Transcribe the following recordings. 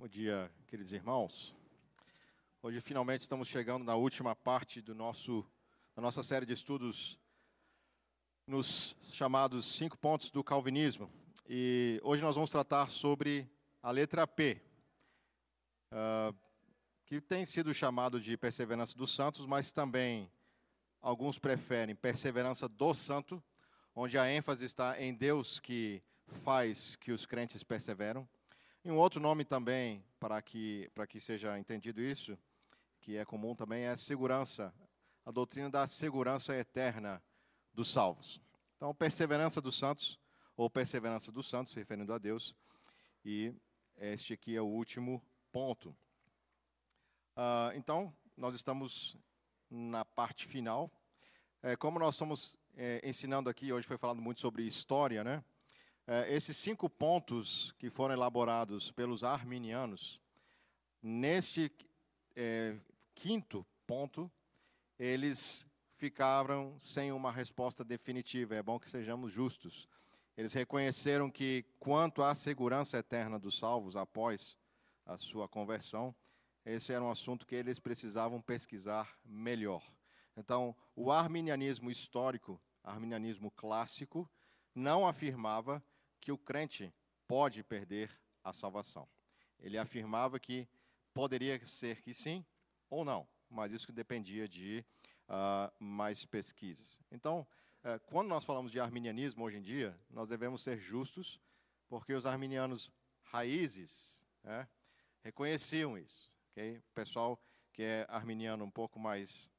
Bom dia, queridos irmãos. Hoje finalmente estamos chegando na última parte do nosso da nossa série de estudos nos chamados cinco pontos do calvinismo. E hoje nós vamos tratar sobre a letra P, uh, que tem sido chamado de perseverança dos santos, mas também alguns preferem perseverança do santo, onde a ênfase está em Deus que faz que os crentes perseveram. E um outro nome também, para que, para que seja entendido isso, que é comum também, é segurança, a doutrina da segurança eterna dos salvos. Então, perseverança dos santos, ou perseverança dos santos, se referindo a Deus, e este aqui é o último ponto. Uh, então, nós estamos na parte final. É, como nós estamos é, ensinando aqui, hoje foi falado muito sobre história, né? É, esses cinco pontos que foram elaborados pelos arminianos, neste é, quinto ponto, eles ficaram sem uma resposta definitiva. É bom que sejamos justos. Eles reconheceram que, quanto à segurança eterna dos salvos após a sua conversão, esse era um assunto que eles precisavam pesquisar melhor. Então, o arminianismo histórico, arminianismo clássico, não afirmava que o crente pode perder a salvação. Ele afirmava que poderia ser que sim ou não, mas isso dependia de uh, mais pesquisas. Então, uh, quando nós falamos de arminianismo hoje em dia, nós devemos ser justos, porque os arminianos raízes né, reconheciam isso. Okay? O pessoal que é arminiano um pouco mais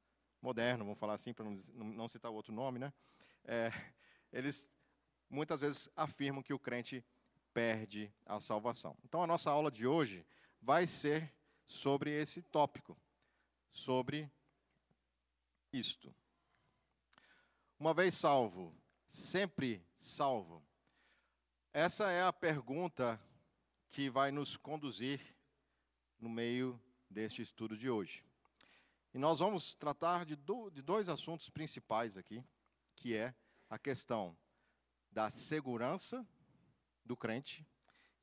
moderno, vamos falar assim, para não, não citar outro nome, né? É, eles muitas vezes afirmam que o crente perde a salvação. Então a nossa aula de hoje vai ser sobre esse tópico, sobre isto. Uma vez salvo, sempre salvo. Essa é a pergunta que vai nos conduzir no meio deste estudo de hoje. E nós vamos tratar de, dois assuntos principais aqui, que é a questão da segurança do crente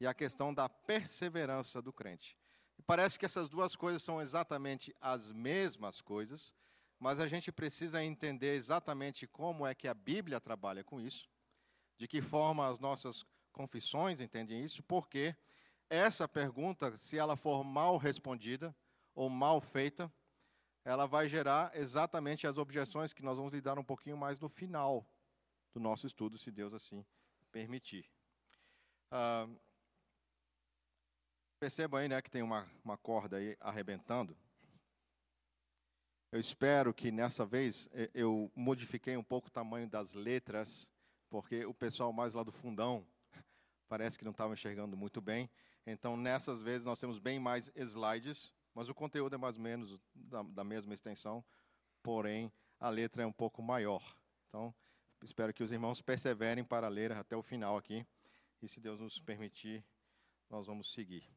e a questão da perseverança do crente. E parece que essas duas coisas são exatamente as mesmas coisas, mas a gente precisa entender exatamente como é que a Bíblia trabalha com isso, de que forma as nossas confissões entendem isso, porque essa pergunta, se ela for mal respondida ou mal feita, ela vai gerar exatamente as objeções que nós vamos lidar um pouquinho mais no final do nosso estudo, se Deus assim permitir. Ah, perceba aí né, que tem uma, uma corda aí arrebentando. Eu espero que nessa vez eu modifiquei um pouco o tamanho das letras, porque o pessoal mais lá do fundão parece que não estava enxergando muito bem. Então, nessas vezes, nós temos bem mais slides, mas o conteúdo é mais ou menos da, da mesma extensão, porém, a letra é um pouco maior. Então, Espero que os irmãos perseverem para ler até o final aqui. E se Deus nos permitir, nós vamos seguir.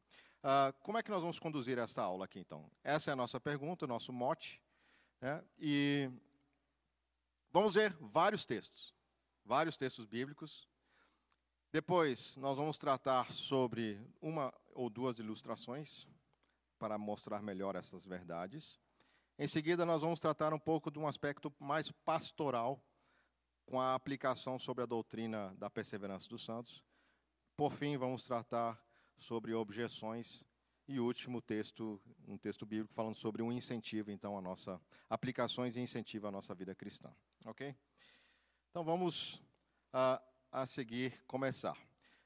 Uh, como é que nós vamos conduzir essa aula aqui, então? Essa é a nossa pergunta, o nosso mote. Né? E vamos ver vários textos, vários textos bíblicos. Depois, nós vamos tratar sobre uma ou duas ilustrações para mostrar melhor essas verdades. Em seguida, nós vamos tratar um pouco de um aspecto mais pastoral com a aplicação sobre a doutrina da perseverança dos santos. Por fim, vamos tratar sobre objeções e último texto, um texto bíblico falando sobre um incentivo, então, a nossa aplicações e incentivo à nossa vida cristã. Ok? Então vamos a, a seguir começar.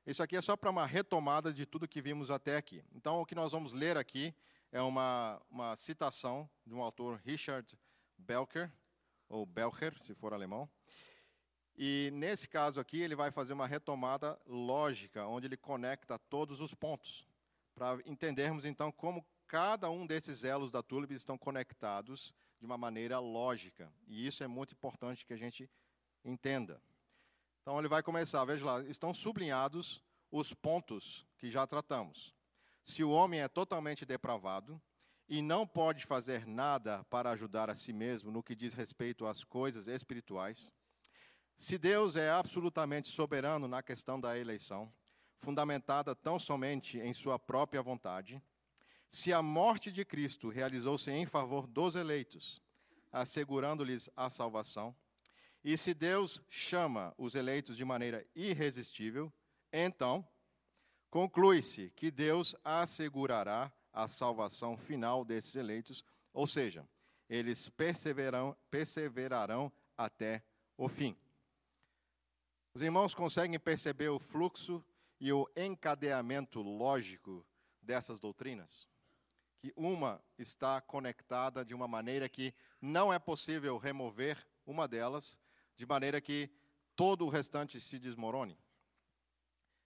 Isso aqui é só para uma retomada de tudo que vimos até aqui. Então, o que nós vamos ler aqui é uma, uma citação de um autor, Richard Belker, ou Belcher, se for alemão. E nesse caso aqui, ele vai fazer uma retomada lógica, onde ele conecta todos os pontos, para entendermos então como cada um desses elos da tulip estão conectados de uma maneira lógica. E isso é muito importante que a gente entenda. Então ele vai começar, veja lá, estão sublinhados os pontos que já tratamos. Se o homem é totalmente depravado e não pode fazer nada para ajudar a si mesmo no que diz respeito às coisas espirituais, se Deus é absolutamente soberano na questão da eleição, fundamentada tão somente em sua própria vontade, se a morte de Cristo realizou-se em favor dos eleitos, assegurando-lhes a salvação, e se Deus chama os eleitos de maneira irresistível, então conclui-se que Deus assegurará a salvação final desses eleitos, ou seja, eles perseverarão, até o fim. Os irmãos conseguem perceber o fluxo e o encadeamento lógico dessas doutrinas? Que uma está conectada de uma maneira que não é possível remover uma delas, de maneira que todo o restante se desmorone.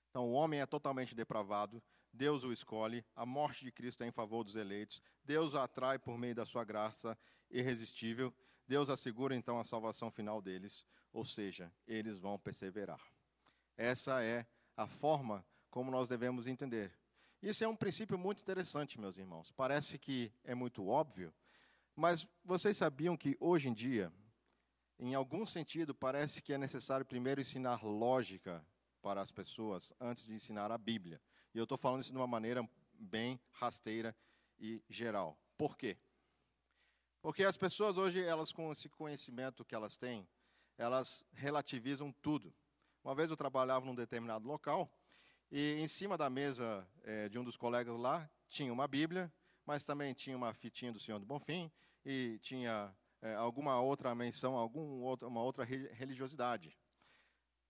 Então, o homem é totalmente depravado, Deus o escolhe, a morte de Cristo é em favor dos eleitos, Deus o atrai por meio da sua graça irresistível, Deus assegura então a salvação final deles, ou seja, eles vão perseverar. Essa é a forma como nós devemos entender. Isso é um princípio muito interessante, meus irmãos. Parece que é muito óbvio, mas vocês sabiam que hoje em dia, em algum sentido, parece que é necessário primeiro ensinar lógica para as pessoas antes de ensinar a Bíblia. E eu estou falando isso de uma maneira bem rasteira e geral. Por quê? Porque as pessoas hoje, elas com esse conhecimento que elas têm, elas relativizam tudo. Uma vez eu trabalhava num determinado local e em cima da mesa é, de um dos colegas lá tinha uma Bíblia, mas também tinha uma fitinha do Senhor do Bonfim e tinha é, alguma outra menção, alguma uma outra religiosidade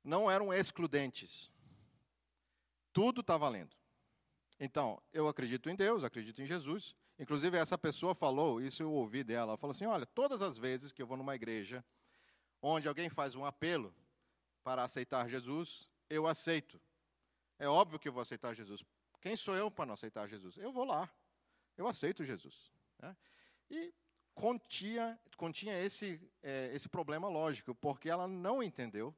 não eram excludentes. Tudo está valendo. Então, eu acredito em Deus, acredito em Jesus. Inclusive, essa pessoa falou, isso eu ouvi dela, ela falou assim: olha, todas as vezes que eu vou numa igreja onde alguém faz um apelo para aceitar Jesus, eu aceito. É óbvio que eu vou aceitar Jesus. Quem sou eu para não aceitar Jesus? Eu vou lá. Eu aceito Jesus. Né? E continha, continha esse, é, esse problema lógico, porque ela não entendeu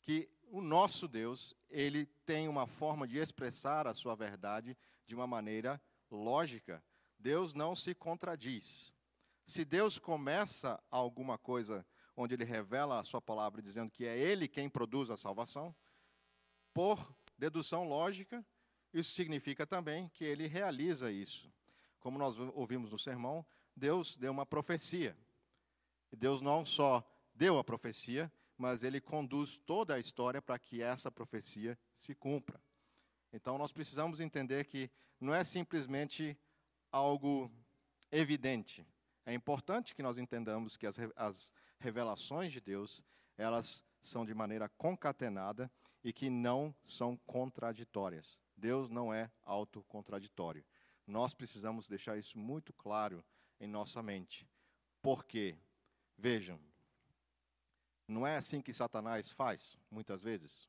que o nosso Deus, ele tem uma forma de expressar a sua verdade de uma maneira lógica. Deus não se contradiz. Se Deus começa alguma coisa onde ele revela a sua palavra dizendo que é ele quem produz a salvação, por dedução lógica, isso significa também que ele realiza isso. Como nós ouvimos no sermão, Deus deu uma profecia. Deus não só deu a profecia, mas ele conduz toda a história para que essa profecia se cumpra. Então nós precisamos entender que não é simplesmente algo evidente. É importante que nós entendamos que as, as revelações de Deus, elas são de maneira concatenada e que não são contraditórias. Deus não é autocontraditório. Nós precisamos deixar isso muito claro em nossa mente. Porque, vejam, não é assim que Satanás faz, muitas vezes?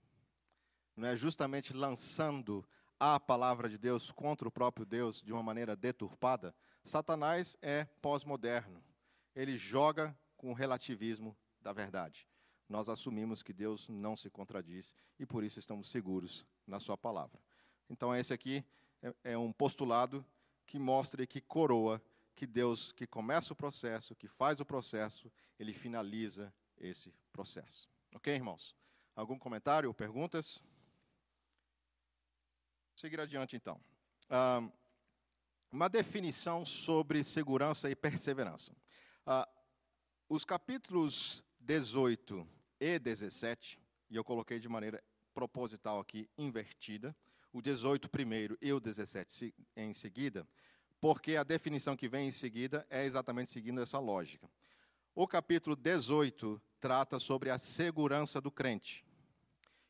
Não é justamente lançando a palavra de Deus contra o próprio Deus de uma maneira deturpada? Satanás é pós-moderno. Ele joga com o relativismo da verdade. Nós assumimos que Deus não se contradiz e por isso estamos seguros na Sua palavra. Então, esse aqui é, é um postulado que mostra e que coroa que Deus, que começa o processo, que faz o processo, ele finaliza esse processo. Ok, irmãos? Algum comentário ou perguntas? Seguir adiante, então. Ah, uma definição sobre segurança e perseverança. Ah, os capítulos 18 e 17, e eu coloquei de maneira proposital aqui, invertida, o 18 primeiro e o 17 em seguida, porque a definição que vem em seguida é exatamente seguindo essa lógica. O capítulo 18 trata sobre a segurança do crente.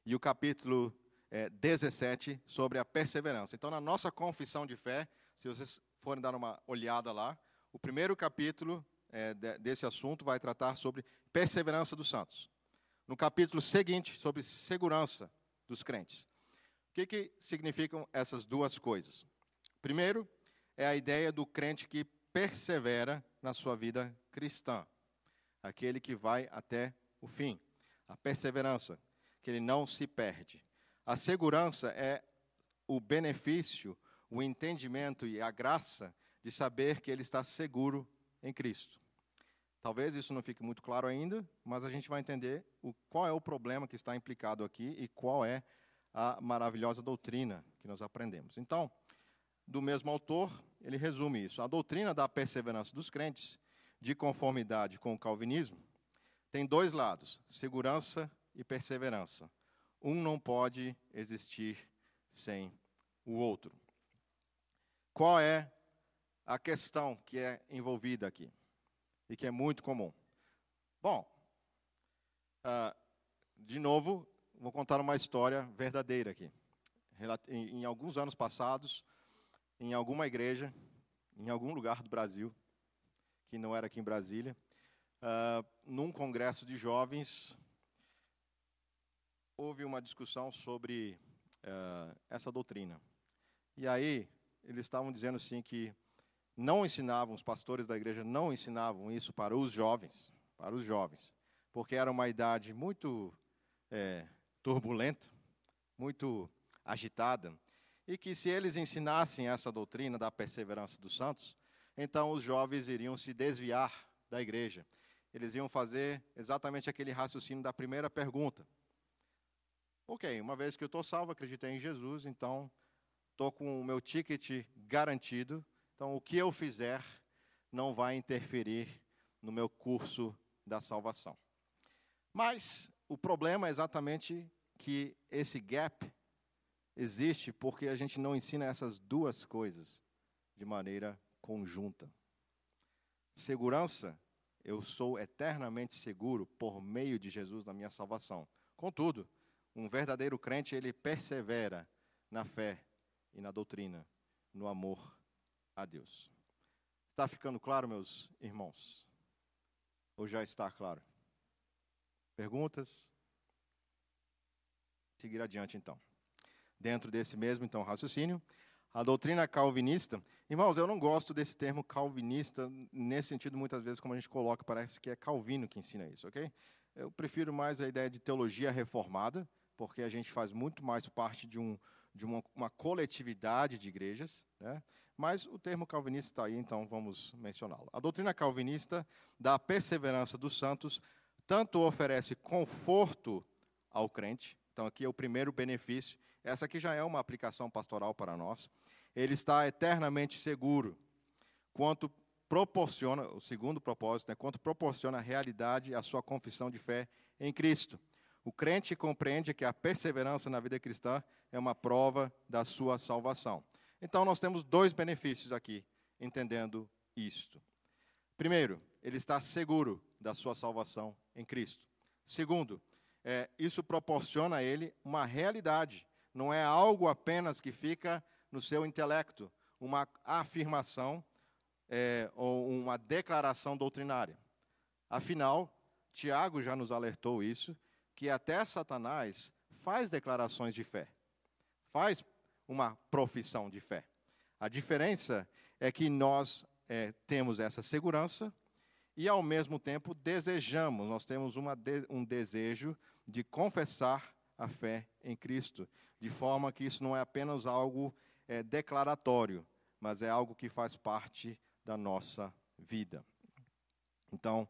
E o capítulo é, 17 sobre a perseverança. Então, na nossa confissão de fé, se vocês forem dar uma olhada lá, o primeiro capítulo é, desse assunto vai tratar sobre perseverança dos santos. No capítulo seguinte, sobre segurança dos crentes. O que, que significam essas duas coisas? Primeiro, é a ideia do crente que persevera na sua vida cristã aquele que vai até o fim. A perseverança, que ele não se perde. A segurança é o benefício, o entendimento e a graça de saber que ele está seguro em Cristo. Talvez isso não fique muito claro ainda, mas a gente vai entender o, qual é o problema que está implicado aqui e qual é a maravilhosa doutrina que nós aprendemos. Então, do mesmo autor, ele resume isso. A doutrina da perseverança dos crentes, de conformidade com o calvinismo, tem dois lados: segurança e perseverança. Um não pode existir sem o outro. Qual é a questão que é envolvida aqui e que é muito comum? Bom, uh, de novo, vou contar uma história verdadeira aqui. Em, em alguns anos passados, em alguma igreja, em algum lugar do Brasil, que não era aqui em Brasília, uh, num congresso de jovens, houve uma discussão sobre uh, essa doutrina. E aí, eles estavam dizendo assim que não ensinavam, os pastores da igreja não ensinavam isso para os jovens, para os jovens, porque era uma idade muito é, turbulenta, muito agitada, e que se eles ensinassem essa doutrina da perseverança dos santos, então os jovens iriam se desviar da igreja. Eles iam fazer exatamente aquele raciocínio da primeira pergunta. Ok, uma vez que eu estou salvo, acreditei em Jesus, então estou com o meu ticket garantido, então o que eu fizer não vai interferir no meu curso da salvação. Mas o problema é exatamente que esse gap existe porque a gente não ensina essas duas coisas de maneira conjunta. Segurança, eu sou eternamente seguro por meio de Jesus na minha salvação. Contudo, um verdadeiro crente, ele persevera na fé e na doutrina, no amor a Deus. Está ficando claro, meus irmãos? Ou já está claro? Perguntas? Seguir adiante então dentro desse mesmo então raciocínio. A doutrina calvinista, irmãos, eu não gosto desse termo calvinista nesse sentido muitas vezes como a gente coloca, parece que é Calvino que ensina isso, ok? Eu prefiro mais a ideia de teologia reformada, porque a gente faz muito mais parte de, um, de uma, uma coletividade de igrejas, né? Mas o termo calvinista está aí, então vamos mencioná-lo. A doutrina calvinista da perseverança dos santos tanto oferece conforto ao crente, então aqui é o primeiro benefício, essa aqui já é uma aplicação pastoral para nós. Ele está eternamente seguro quanto proporciona, o segundo propósito, né, quanto proporciona a realidade à sua confissão de fé em Cristo. O crente compreende que a perseverança na vida cristã é uma prova da sua salvação. Então, nós temos dois benefícios aqui, entendendo isto. Primeiro, ele está seguro da sua salvação em Cristo. Segundo, é, isso proporciona a ele uma realidade não é algo apenas que fica no seu intelecto, uma afirmação é, ou uma declaração doutrinária. Afinal, Tiago já nos alertou isso, que até Satanás faz declarações de fé, faz uma profissão de fé. A diferença é que nós é, temos essa segurança e, ao mesmo tempo, desejamos, nós temos uma, um desejo de confessar a fé em Cristo, de forma que isso não é apenas algo é, declaratório, mas é algo que faz parte da nossa vida. Então,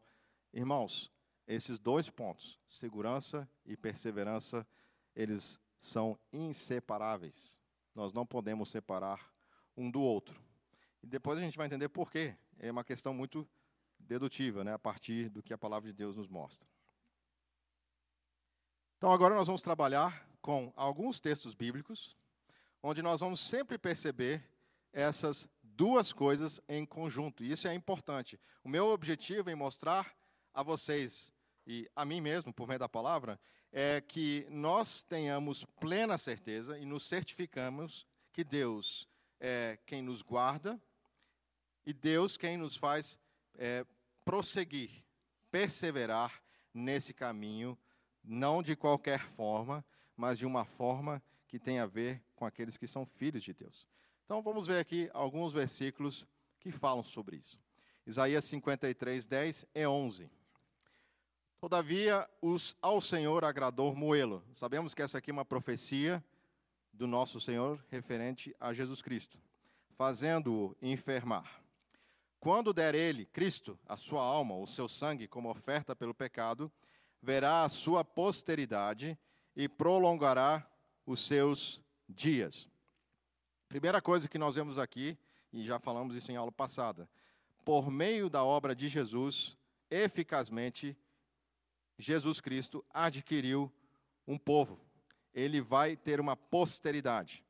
irmãos, esses dois pontos, segurança e perseverança, eles são inseparáveis. Nós não podemos separar um do outro. E depois a gente vai entender por quê. É uma questão muito dedutiva, né, a partir do que a palavra de Deus nos mostra. Então, agora nós vamos trabalhar com alguns textos bíblicos, onde nós vamos sempre perceber essas duas coisas em conjunto. E isso é importante. O meu objetivo em mostrar a vocês e a mim mesmo, por meio da palavra, é que nós tenhamos plena certeza e nos certificamos que Deus é quem nos guarda e Deus quem nos faz é, prosseguir, perseverar nesse caminho não de qualquer forma, mas de uma forma que tem a ver com aqueles que são filhos de Deus. Então vamos ver aqui alguns versículos que falam sobre isso. Isaías 53, 10 e 11. Todavia, os, ao Senhor agradou moê-lo. Sabemos que essa aqui é uma profecia do nosso Senhor referente a Jesus Cristo, fazendo-o enfermar. Quando der ele, Cristo, a sua alma, o seu sangue, como oferta pelo pecado, verá a sua posteridade e prolongará os seus dias. Primeira coisa que nós vemos aqui, e já falamos isso em aula passada, por meio da obra de Jesus, eficazmente, Jesus Cristo adquiriu um povo. Ele vai ter uma posteridade.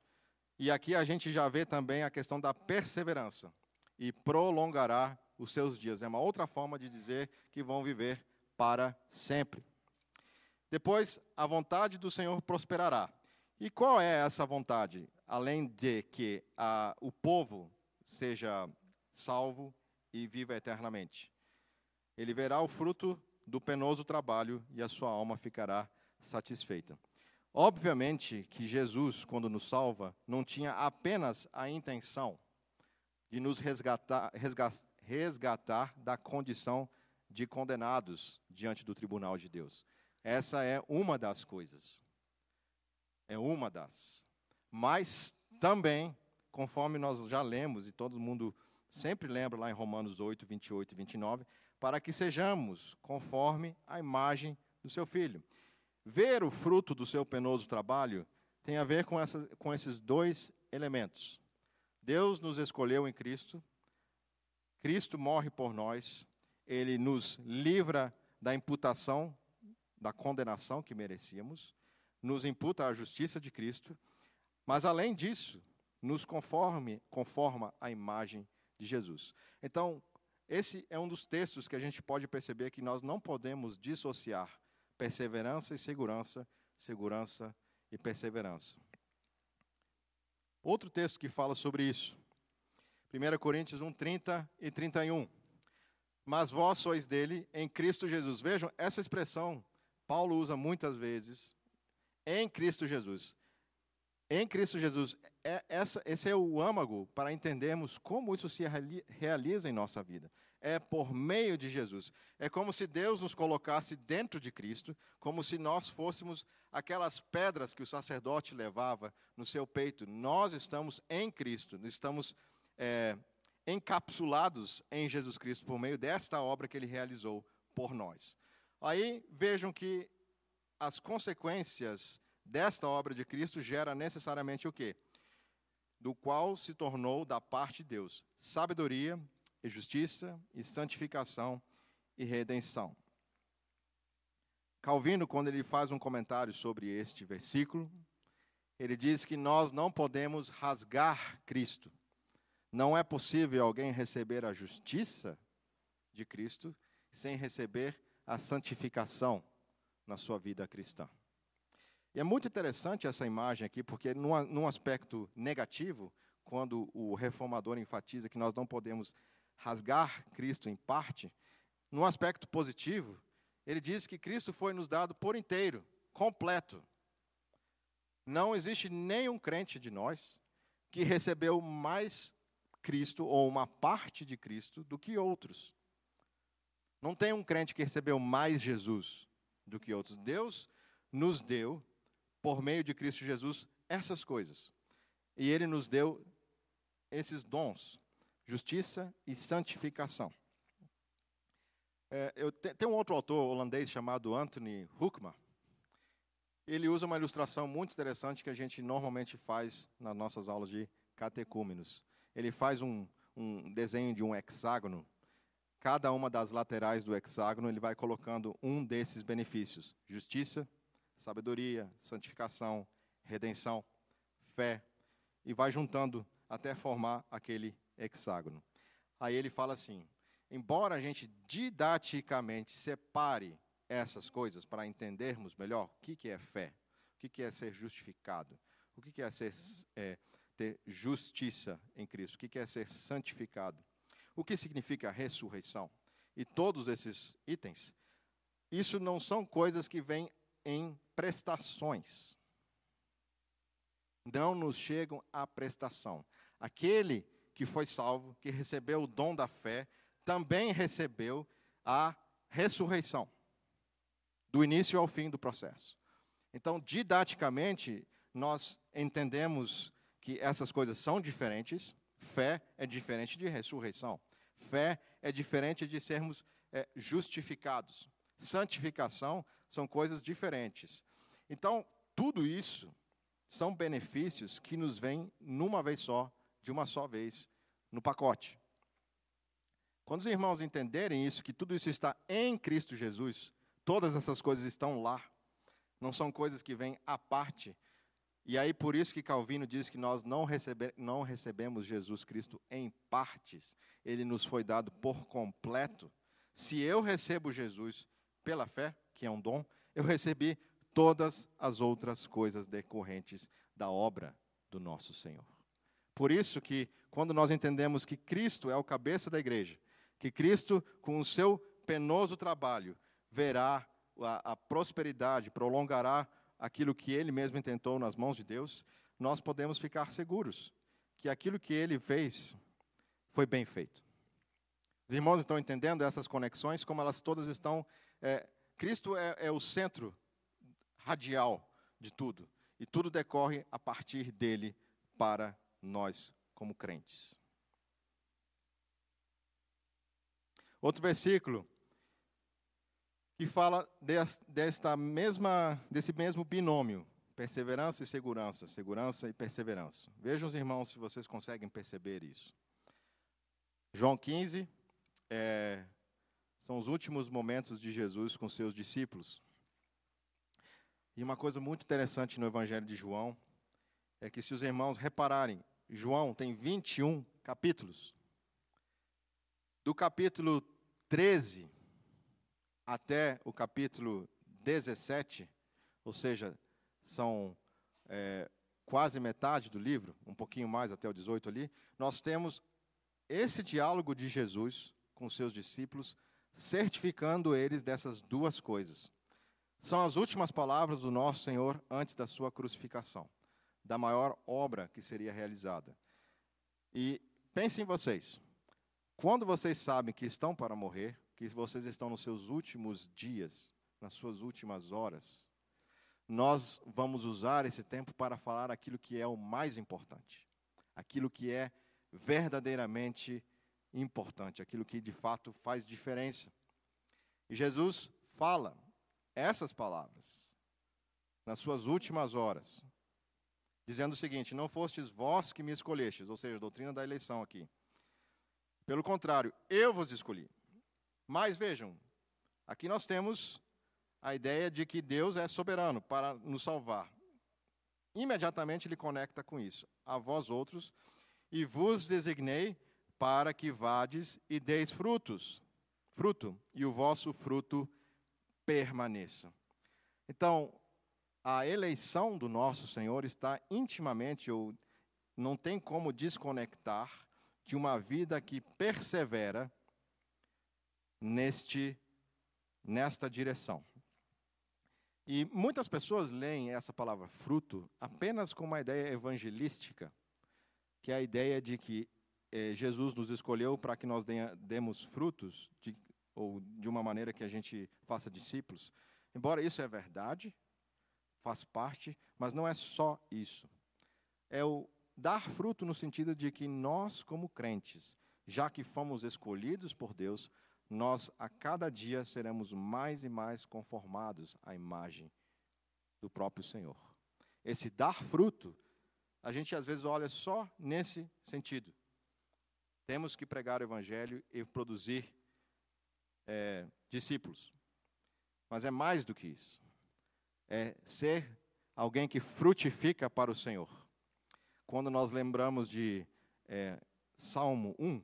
E aqui a gente já vê também a questão da perseverança. E prolongará os seus dias. É uma outra forma de dizer que vão viver para sempre. Depois, a vontade do Senhor prosperará. E qual é essa vontade? Além de que a, o povo seja salvo e viva eternamente. Ele verá o fruto do penoso trabalho e a sua alma ficará satisfeita. Obviamente que Jesus, quando nos salva, não tinha apenas a intenção de nos resgatar, resgatar, resgatar da condição de condenados diante do tribunal de Deus. Essa é uma das coisas. É uma das. Mas também, conforme nós já lemos, e todo mundo sempre lembra lá em Romanos 8, 28 e 29, para que sejamos conforme a imagem do seu filho. Ver o fruto do seu penoso trabalho tem a ver com, essa, com esses dois elementos. Deus nos escolheu em Cristo, Cristo morre por nós, ele nos livra da imputação, da condenação que merecíamos, nos imputa a justiça de Cristo, mas além disso, nos conforme, conforma a imagem de Jesus. Então, esse é um dos textos que a gente pode perceber que nós não podemos dissociar perseverança e segurança, segurança e perseverança. Outro texto que fala sobre isso, 1 Coríntios 1, 30 e 31. Mas vós sois dele em Cristo Jesus. Vejam, essa expressão Paulo usa muitas vezes, em Cristo Jesus. Em Cristo Jesus, é essa, esse é o âmago para entendermos como isso se realiza em nossa vida. É por meio de Jesus. É como se Deus nos colocasse dentro de Cristo, como se nós fôssemos aquelas pedras que o sacerdote levava no seu peito. Nós estamos em Cristo, estamos é, encapsulados em Jesus Cristo por meio desta obra que ele realizou por nós. Aí vejam que as consequências desta obra de Cristo gera necessariamente o quê? Do qual se tornou da parte de Deus sabedoria e justiça e santificação e redenção. Calvino, quando ele faz um comentário sobre este versículo, ele diz que nós não podemos rasgar Cristo. Não é possível alguém receber a justiça de Cristo sem receber a santificação na sua vida cristã. E é muito interessante essa imagem aqui, porque num, aspecto negativo, quando o reformador enfatiza que nós não podemos rasgar Cristo em parte, num aspecto positivo, ele diz que Cristo foi nos dado por inteiro, completo. Não existe nenhum crente de nós que recebeu mais Cristo ou uma parte de Cristo do que outros. Não tem um crente que recebeu mais Jesus do que outros. Deus nos deu por meio de Cristo Jesus, essas coisas. E ele nos deu esses dons, justiça e santificação. É, eu te, tem um outro autor holandês chamado Anthony Hoekma. Ele usa uma ilustração muito interessante que a gente normalmente faz nas nossas aulas de catecúmenos. Ele faz um, um desenho de um hexágono. Cada uma das laterais do hexágono ele vai colocando um desses benefícios: justiça, sabedoria, santificação, redenção, fé, e vai juntando até formar aquele hexágono. Aí ele fala assim: embora a gente didaticamente separe essas coisas para entendermos melhor o que, que é fé, o que, que é ser justificado, o que, que é, ser, é ter justiça em Cristo, o que, que é ser santificado, o que significa ressurreição, e todos esses itens, isso não são coisas que vêm em prestações. Não nos chegam à prestação. Aquele que foi salvo, que recebeu o dom da fé, também recebeu a ressurreição, do início ao fim do processo. Então, didaticamente, nós entendemos que essas coisas são diferentes. Fé é diferente de ressurreição. Fé é diferente de sermos é, justificados. Santificação são coisas diferentes. Então, tudo isso são benefícios que nos vêm numa vez só, de uma só vez, no pacote. Quando os irmãos entenderem isso, que tudo isso está em Cristo Jesus, todas essas coisas estão lá, não são coisas que vêm à parte. E aí, por isso que Calvino diz que nós não, não recebemos Jesus Cristo em partes, ele nos foi dado por completo. Se eu recebo Jesus pela fé, que é um dom, eu recebi todas as outras coisas decorrentes da obra do nosso Senhor. Por isso que quando nós entendemos que Cristo é o cabeça da igreja, que Cristo, com o seu penoso trabalho, verá a, a prosperidade, prolongará aquilo que ele mesmo intentou nas mãos de Deus, nós podemos ficar seguros que aquilo que ele fez foi bem feito. Os irmãos estão entendendo essas conexões, como elas todas estão. É, Cristo é, é o centro radial de tudo, e tudo decorre a partir dele para nós, como crentes. Outro versículo que fala desta mesma, desse mesmo binômio, perseverança e segurança, segurança e perseverança. Vejam os irmãos se vocês conseguem perceber isso. João 15 é, são os últimos momentos de Jesus com seus discípulos. E uma coisa muito interessante no Evangelho de João é que, se os irmãos repararem, João tem 21 capítulos. Do capítulo 13 até o capítulo 17, ou seja, são é, quase metade do livro, um pouquinho mais até o 18 ali, nós temos esse diálogo de Jesus com seus discípulos, certificando eles dessas duas coisas. São as últimas palavras do nosso Senhor antes da sua crucificação, da maior obra que seria realizada. E pensem vocês, quando vocês sabem que estão para morrer, que vocês estão nos seus últimos dias, nas suas últimas horas, nós vamos usar esse tempo para falar aquilo que é o mais importante, aquilo que é verdadeiramente importante, aquilo que de fato faz diferença. E Jesus fala essas palavras nas suas últimas horas, dizendo o seguinte: Não fostes vós que me escolhestes, ou seja, a doutrina da eleição aqui. Pelo contrário, eu vos escolhi. Mas vejam, aqui nós temos a ideia de que Deus é soberano para nos salvar. Imediatamente ele conecta com isso. A vós outros, e vos designei para que vades e deis frutos, fruto, e o vosso fruto permaneça. Então, a eleição do nosso Senhor está intimamente, ou não tem como desconectar de uma vida que persevera neste nesta direção. E muitas pessoas leem essa palavra fruto apenas com uma ideia evangelística, que é a ideia de que Jesus nos escolheu para que nós demos frutos, de, ou de uma maneira que a gente faça discípulos. Embora isso é verdade, faz parte, mas não é só isso. É o dar fruto no sentido de que nós, como crentes, já que fomos escolhidos por Deus, nós a cada dia seremos mais e mais conformados à imagem do próprio Senhor. Esse dar fruto, a gente às vezes olha só nesse sentido. Temos que pregar o Evangelho e produzir é, discípulos. Mas é mais do que isso. É ser alguém que frutifica para o Senhor. Quando nós lembramos de é, Salmo 1,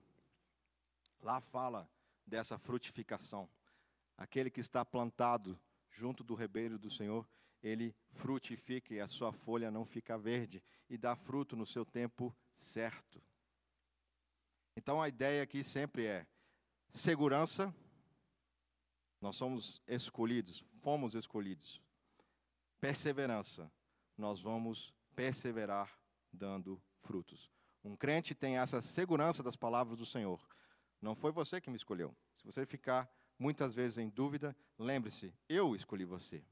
lá fala dessa frutificação. Aquele que está plantado junto do rebeiro do Senhor, ele frutifica e a sua folha não fica verde e dá fruto no seu tempo certo. Então a ideia aqui sempre é segurança. Nós somos escolhidos, fomos escolhidos. Perseverança. Nós vamos perseverar dando frutos. Um crente tem essa segurança das palavras do Senhor. Não foi você que me escolheu. Se você ficar muitas vezes em dúvida, lembre-se, eu escolhi você.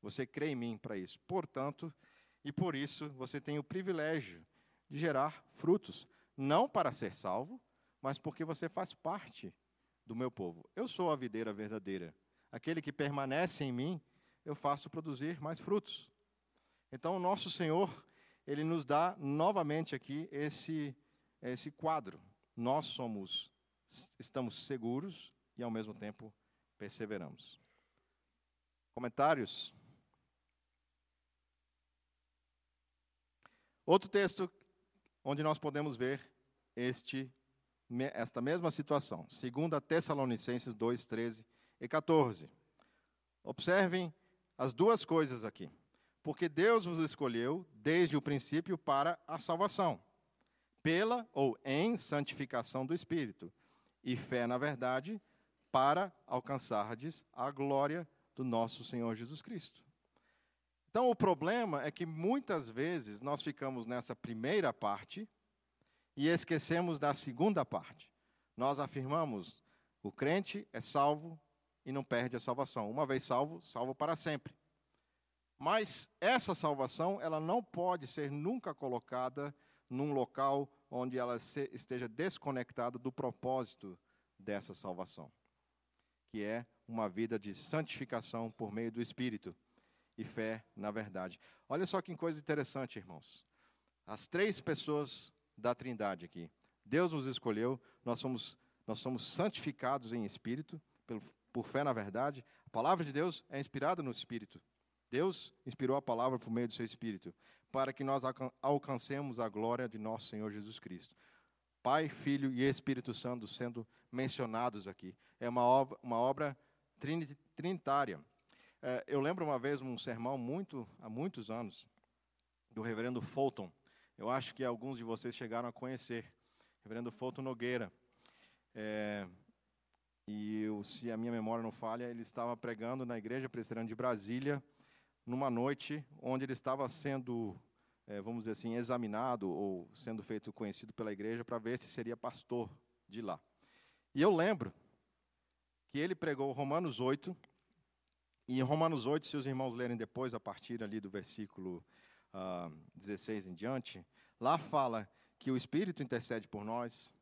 Você crê em mim para isso. Portanto, e por isso você tem o privilégio de gerar frutos, não para ser salvo, mas porque você faz parte do meu povo. Eu sou a videira verdadeira. Aquele que permanece em mim, eu faço produzir mais frutos. Então, o nosso Senhor, ele nos dá novamente aqui esse, esse quadro. Nós somos, estamos seguros e ao mesmo tempo perseveramos. Comentários? Outro texto onde nós podemos ver este, esta mesma situação. 2 Tessalonicenses 2, 13 e 14. Observem as duas coisas aqui. Porque Deus vos escolheu desde o princípio para a salvação, pela ou em santificação do Espírito, e fé na verdade, para alcançardes a glória do nosso Senhor Jesus Cristo. Então, o problema é que muitas vezes nós ficamos nessa primeira parte e esquecemos da segunda parte. Nós afirmamos: o crente é salvo e não perde a salvação. Uma vez salvo, salvo para sempre. Mas essa salvação, ela não pode ser nunca colocada num local onde ela esteja desconectada do propósito dessa salvação, que é uma vida de santificação por meio do Espírito e fé na verdade. Olha só que coisa interessante, irmãos. As três pessoas da Trindade aqui. Deus nos escolheu, nós somos, nós somos santificados em espírito, por, por fé na verdade. A palavra de Deus é inspirada no espírito. Deus inspirou a palavra por meio do seu espírito, para que nós alcancemos a glória de nosso Senhor Jesus Cristo. Pai, Filho e Espírito Santo sendo mencionados aqui. É uma obra, uma obra trinitária. É, eu lembro uma vez um sermão muito há muitos anos do reverendo Fulton. Eu acho que alguns de vocês chegaram a conhecer. Reverendo Fulton Nogueira. É, e eu, se a minha memória não falha, ele estava pregando na igreja presbiteriana de Brasília numa noite onde ele estava sendo, é, vamos dizer assim, examinado ou sendo feito conhecido pela igreja para ver se seria pastor de lá. E eu lembro que ele pregou Romanos 8, e em Romanos 8, se os irmãos lerem depois, a partir ali do versículo uh, ah, 16 em diante, lá fala que o Espírito intercede por nós,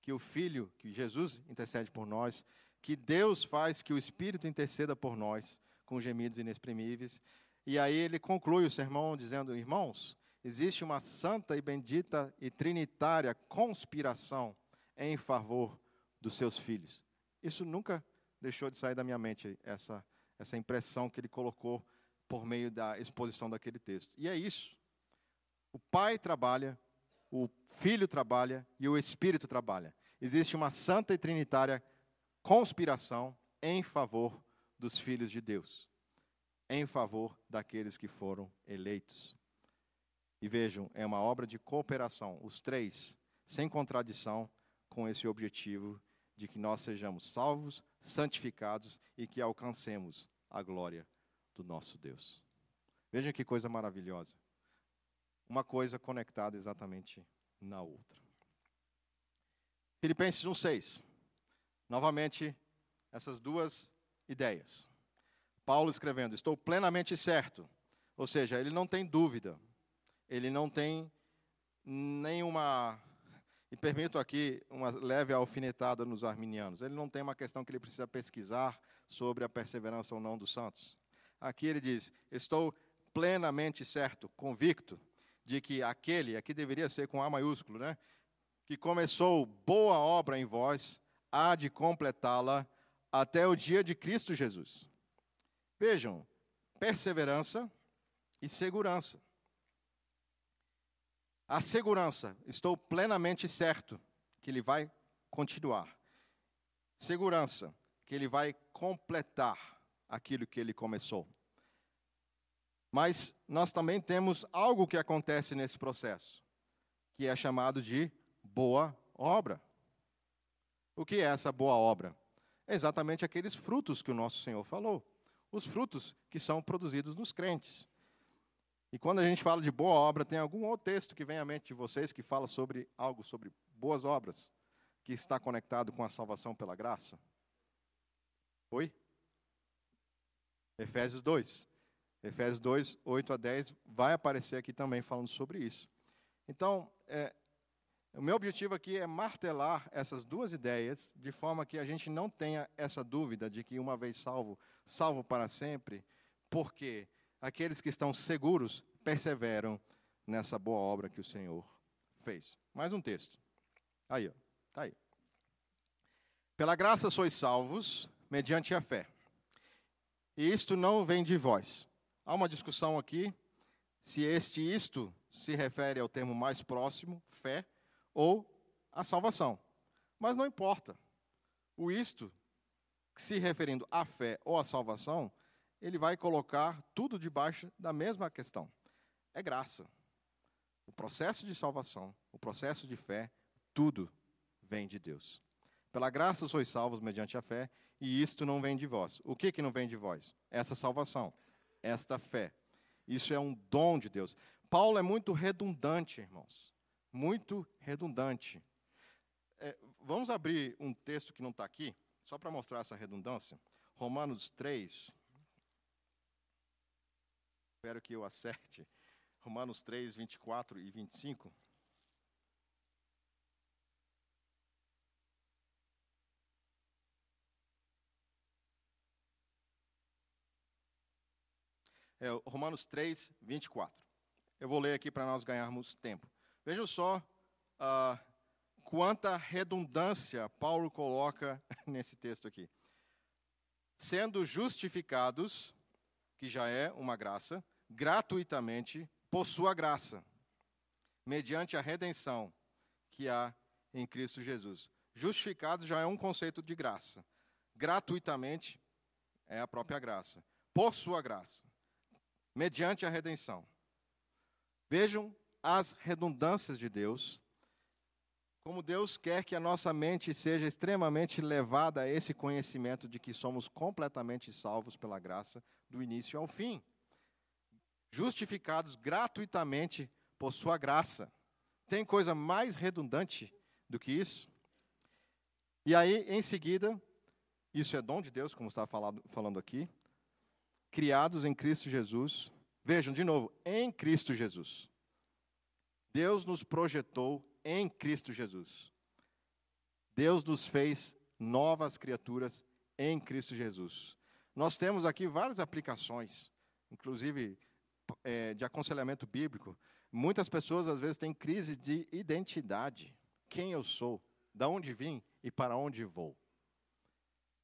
que o Filho, que Jesus intercede por nós, que Deus faz que o Espírito interceda por nós com gemidos inexprimíveis. E aí ele conclui o sermão dizendo: Irmãos, existe uma santa e bendita e trinitária conspiração em favor dos seus filhos. Isso nunca deixou de sair da minha mente, essa essa impressão que ele colocou por meio da exposição daquele texto. E é isso. O Pai trabalha, o Filho trabalha e o Espírito trabalha. Existe uma santa e trinitária conspiração em favor dos filhos de Deus, em favor daqueles que foram eleitos. E vejam, é uma obra de cooperação, os três, sem contradição, com esse objetivo de que nós sejamos salvos, santificados e que alcancemos a glória do nosso Deus. Veja que coisa maravilhosa. Uma coisa conectada exatamente na outra. Filipenses 1,6. Novamente, essas duas ideias. Paulo escrevendo: Estou plenamente certo. Ou seja, ele não tem dúvida. Ele não tem nenhuma. E permito aqui uma leve alfinetada nos arminianos. Ele não tem uma questão que ele precisa pesquisar sobre a perseverança ou não dos santos. Aqui ele diz: Estou plenamente certo, convicto, de que aquele, aqui deveria ser com A maiúsculo, né? Que começou boa obra em vós, há de completá-la até o dia de Cristo Jesus. Vejam, perseverança e segurança. A segurança, estou plenamente certo que ele vai continuar. Segurança, que ele vai completar aquilo que ele começou. Mas nós também temos algo que acontece nesse processo, que é chamado de boa obra. O que é essa boa obra? É exatamente aqueles frutos que o nosso Senhor falou. Os frutos que são produzidos nos crentes. E quando a gente fala de boa obra, tem algum outro texto que vem à mente de vocês que fala sobre algo sobre boas obras, que está conectado com a salvação pela graça? Oi? Efésios 2. Efésios 2, 8 a 10, vai aparecer aqui também falando sobre isso. Então, é, o meu objetivo aqui é martelar essas duas ideias, de forma que a gente não tenha essa dúvida de que uma vez salvo, salvo para sempre, porque aqueles que estão seguros perseveram nessa boa obra que o Senhor fez. Mais um texto. Aí, ó. Tá aí. Pela graça sois salvos, mediante a fé. E isto não vem de vós. Há uma discussão aqui se este isto se refere ao termo mais próximo, fé, ou a salvação. Mas não importa. O isto, se referindo à fé ou à salvação, ele vai colocar tudo debaixo da mesma questão. É graça. O processo de salvação, o processo de fé, tudo vem de Deus. Pela graça sois salvos mediante a fé, e isto não vem de vós. O que, que não vem de vós? Essa salvação, esta fé. Isso é um dom de Deus. Paulo é muito redundante, irmãos. Muito redundante. É, vamos abrir um texto que não está aqui, só para mostrar essa redundância. Romanos 3. Espero que eu acerte. Romanos 3, 24 e 25. É Romanos 3, 24. Eu vou ler aqui para nós ganharmos tempo. Vejam só uh, quanta redundância Paulo coloca nesse texto aqui. Sendo justificados, que já é uma graça, gratuitamente por sua graça, mediante a redenção que há em Cristo Jesus. Justificados já é um conceito de graça. Gratuitamente é a própria graça. Por sua graça mediante a redenção. Vejam as redundâncias de Deus, como Deus quer que a nossa mente seja extremamente levada a esse conhecimento de que somos completamente salvos pela graça, do início ao fim. Justificados gratuitamente por Sua graça. Tem coisa mais redundante do que isso? E aí, em seguida, isso é dom de Deus, como está falando aqui criados em Cristo Jesus. Vejam, de novo, em Cristo Jesus. Deus nos projetou em Cristo Jesus. Deus nos fez novas criaturas em Cristo Jesus. Nós temos aqui várias aplicações, inclusive é, de aconselhamento bíblico. Muitas pessoas, às vezes, têm crise de identidade. Quem eu sou? Da onde vim e para onde vou?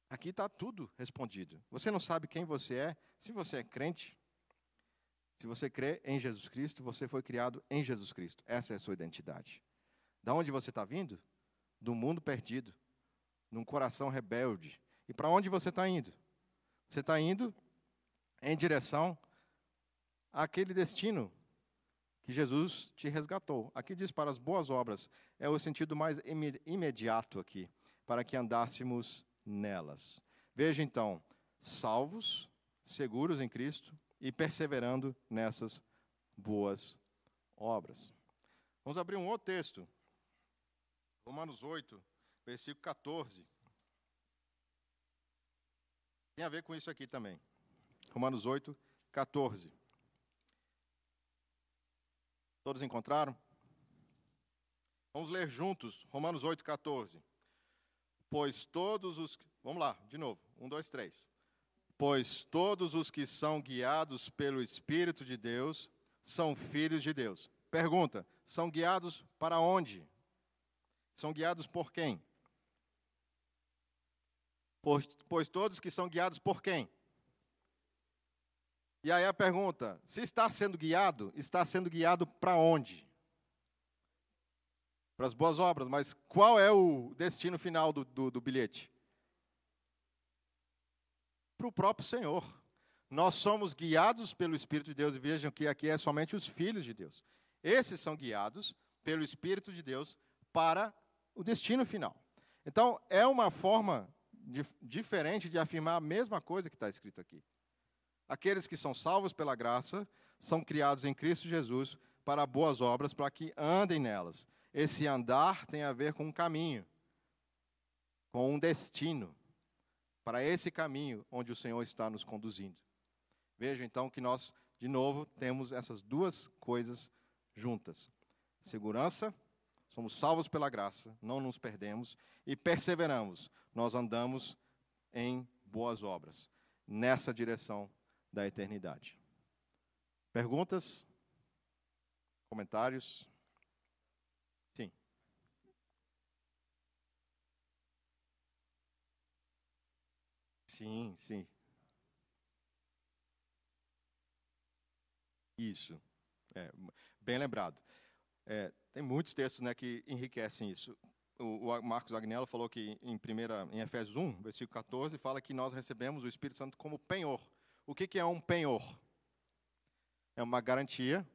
Aqui está tudo respondido. Você não sabe quem você é? Se você é crente, se você crê em Jesus Cristo, você foi criado em Jesus Cristo. Essa é a sua identidade. Da onde você está vindo? Do mundo perdido, num coração rebelde. E para onde você está indo? Você está indo em direção àquele destino que Jesus te resgatou. Aqui diz para as boas obras, é o sentido mais imediato aqui, para que andássemos nelas. Veja então, salvos, seguros em Cristo e perseverando nessas boas obras. Vamos abrir um outro texto. Romanos 8, versículo 14. Tem a ver com isso aqui também. Romanos 8, 14. Todos encontraram? Vamos ler juntos, Romanos 8, 14. Pois todos os. Vamos lá, de novo. Um, dois, três. Pois todos os que são guiados pelo Espírito de Deus são filhos de Deus. Pergunta: são guiados para onde? São guiados por quem? Pois, pois todos que são guiados por quem? E aí a pergunta: se está sendo guiado, está sendo guiado para onde? Para as boas obras, mas qual é o destino final do, do, do bilhete? Para o próprio Senhor. Nós somos guiados pelo Espírito de Deus, e vejam que aqui é somente os filhos de Deus. Esses são guiados pelo Espírito de Deus para o destino final. Então, é uma forma diferente de afirmar a mesma coisa que está escrito aqui. Aqueles que são salvos pela graça são criados em Cristo Jesus para boas obras, para que andem nelas. Esse andar tem a ver com um caminho, com um destino, para esse caminho onde o Senhor está nos conduzindo. Veja então que nós, de novo, temos essas duas coisas juntas: segurança, somos salvos pela graça, não nos perdemos, e perseveramos, nós andamos em boas obras, nessa direção da eternidade. Perguntas? Comentários? Sim. Sim, sim. Isso. É, bem lembrado. É, tem muitos textos né, que enriquecem isso. O, o Marcos Agnello falou que em, primeira, em Efésios 1, versículo 14, fala que nós recebemos o Espírito Santo como penhor. O que, que é um penhor? É uma garantia.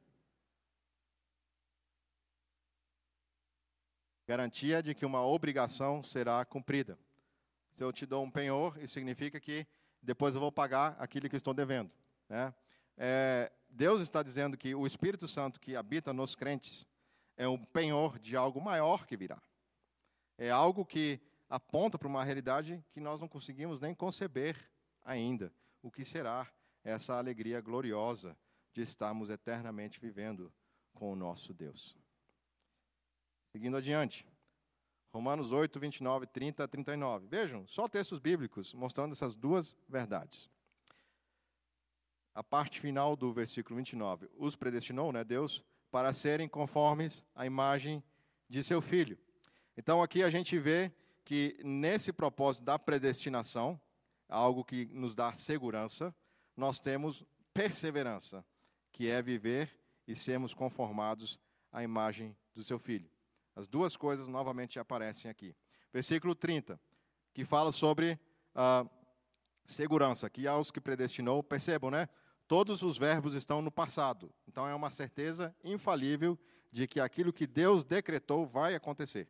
Garantia de que uma obrigação será cumprida. Se eu te dou um penhor, isso significa que depois eu vou pagar aquilo que estou devendo. Né? É, Deus está dizendo que o Espírito Santo que habita nos crentes é um penhor de algo maior que virá. É algo que aponta para uma realidade que nós não conseguimos nem conceber ainda. O que será essa alegria gloriosa de estarmos eternamente vivendo com o nosso Deus. Seguindo adiante. Romanos 8, 29, 30 a 39. Vejam, só textos bíblicos mostrando essas duas verdades a parte final do versículo 29. Os predestinou, né, Deus, para serem conformes à imagem de seu filho. Então aqui a gente vê que nesse propósito da predestinação, algo que nos dá segurança, nós temos perseverança, que é viver e sermos conformados à imagem do seu filho. As duas coisas novamente aparecem aqui. Versículo 30, que fala sobre a segurança, que aos que predestinou, percebam, né? Todos os verbos estão no passado. Então é uma certeza infalível de que aquilo que Deus decretou vai acontecer.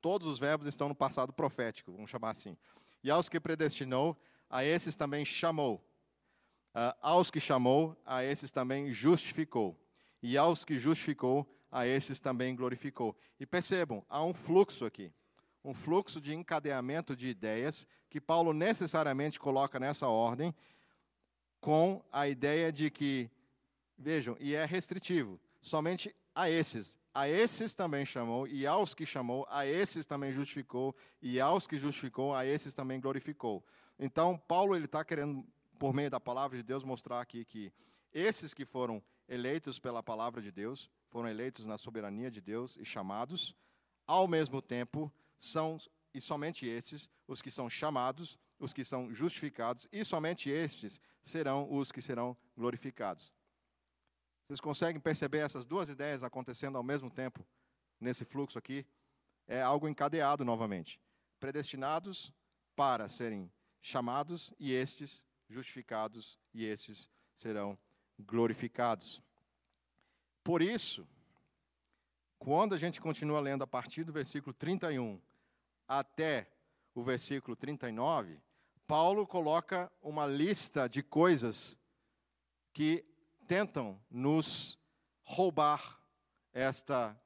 Todos os verbos estão no passado profético, vamos chamar assim. E aos que predestinou, a esses também chamou. Uh, aos que chamou, a esses também justificou. E aos que justificou, a esses também glorificou. E percebam, há um fluxo aqui. Um fluxo de encadeamento de ideias que Paulo necessariamente coloca nessa ordem com a ideia de que, vejam, e é restritivo, somente a esses. A esses também chamou, e aos que chamou, a esses também justificou, e aos que justificou, a esses também glorificou. Então, Paulo ele está querendo, por meio da palavra de Deus, mostrar aqui que esses que foram eleitos pela palavra de Deus, foram eleitos na soberania de Deus e chamados, ao mesmo tempo, são, e somente esses, os que são chamados, os que são justificados, e somente estes serão os que serão glorificados. Vocês conseguem perceber essas duas ideias acontecendo ao mesmo tempo nesse fluxo aqui? É algo encadeado novamente. Predestinados para serem chamados, e estes justificados, e estes serão glorificados. Por isso, quando a gente continua lendo a partir do versículo 31 até o versículo 39, Paulo coloca uma lista de coisas que tentam nos roubar esta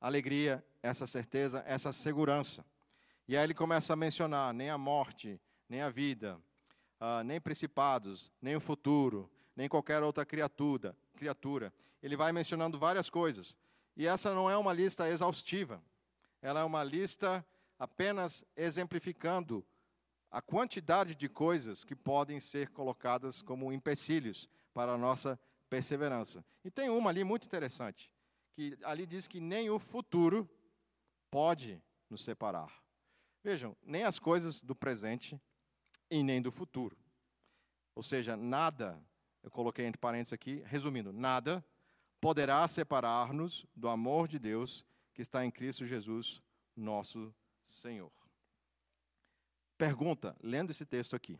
alegria, essa certeza, essa segurança. E aí ele começa a mencionar nem a morte, nem a vida, uh, nem principados, nem o futuro, nem qualquer outra criatura, criatura. Ele vai mencionando várias coisas. E essa não é uma lista exaustiva. Ela é uma lista apenas exemplificando a quantidade de coisas que podem ser colocadas como empecilhos para a nossa perseverança. E tem uma ali muito interessante, que ali diz que nem o futuro pode nos separar. Vejam, nem as coisas do presente e nem do futuro. Ou seja, nada, eu coloquei entre parênteses aqui, resumindo, nada poderá separar-nos do amor de Deus que está em Cristo Jesus, nosso Senhor. Pergunta, lendo esse texto aqui.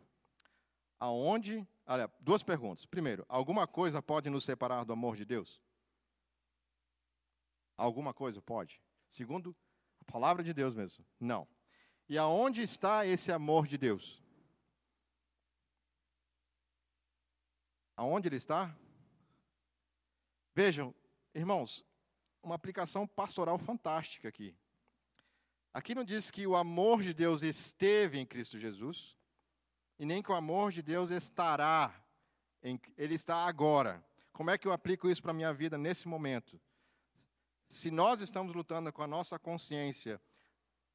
Aonde, olha, duas perguntas. Primeiro, alguma coisa pode nos separar do amor de Deus? Alguma coisa pode? Segundo, a palavra de Deus mesmo. Não. E aonde está esse amor de Deus? Aonde ele está? Vejam, irmãos, uma aplicação pastoral fantástica aqui. Aqui não diz que o amor de Deus esteve em Cristo Jesus, e nem que o amor de Deus estará, em, ele está agora. Como é que eu aplico isso para a minha vida nesse momento? Se nós estamos lutando com a nossa consciência,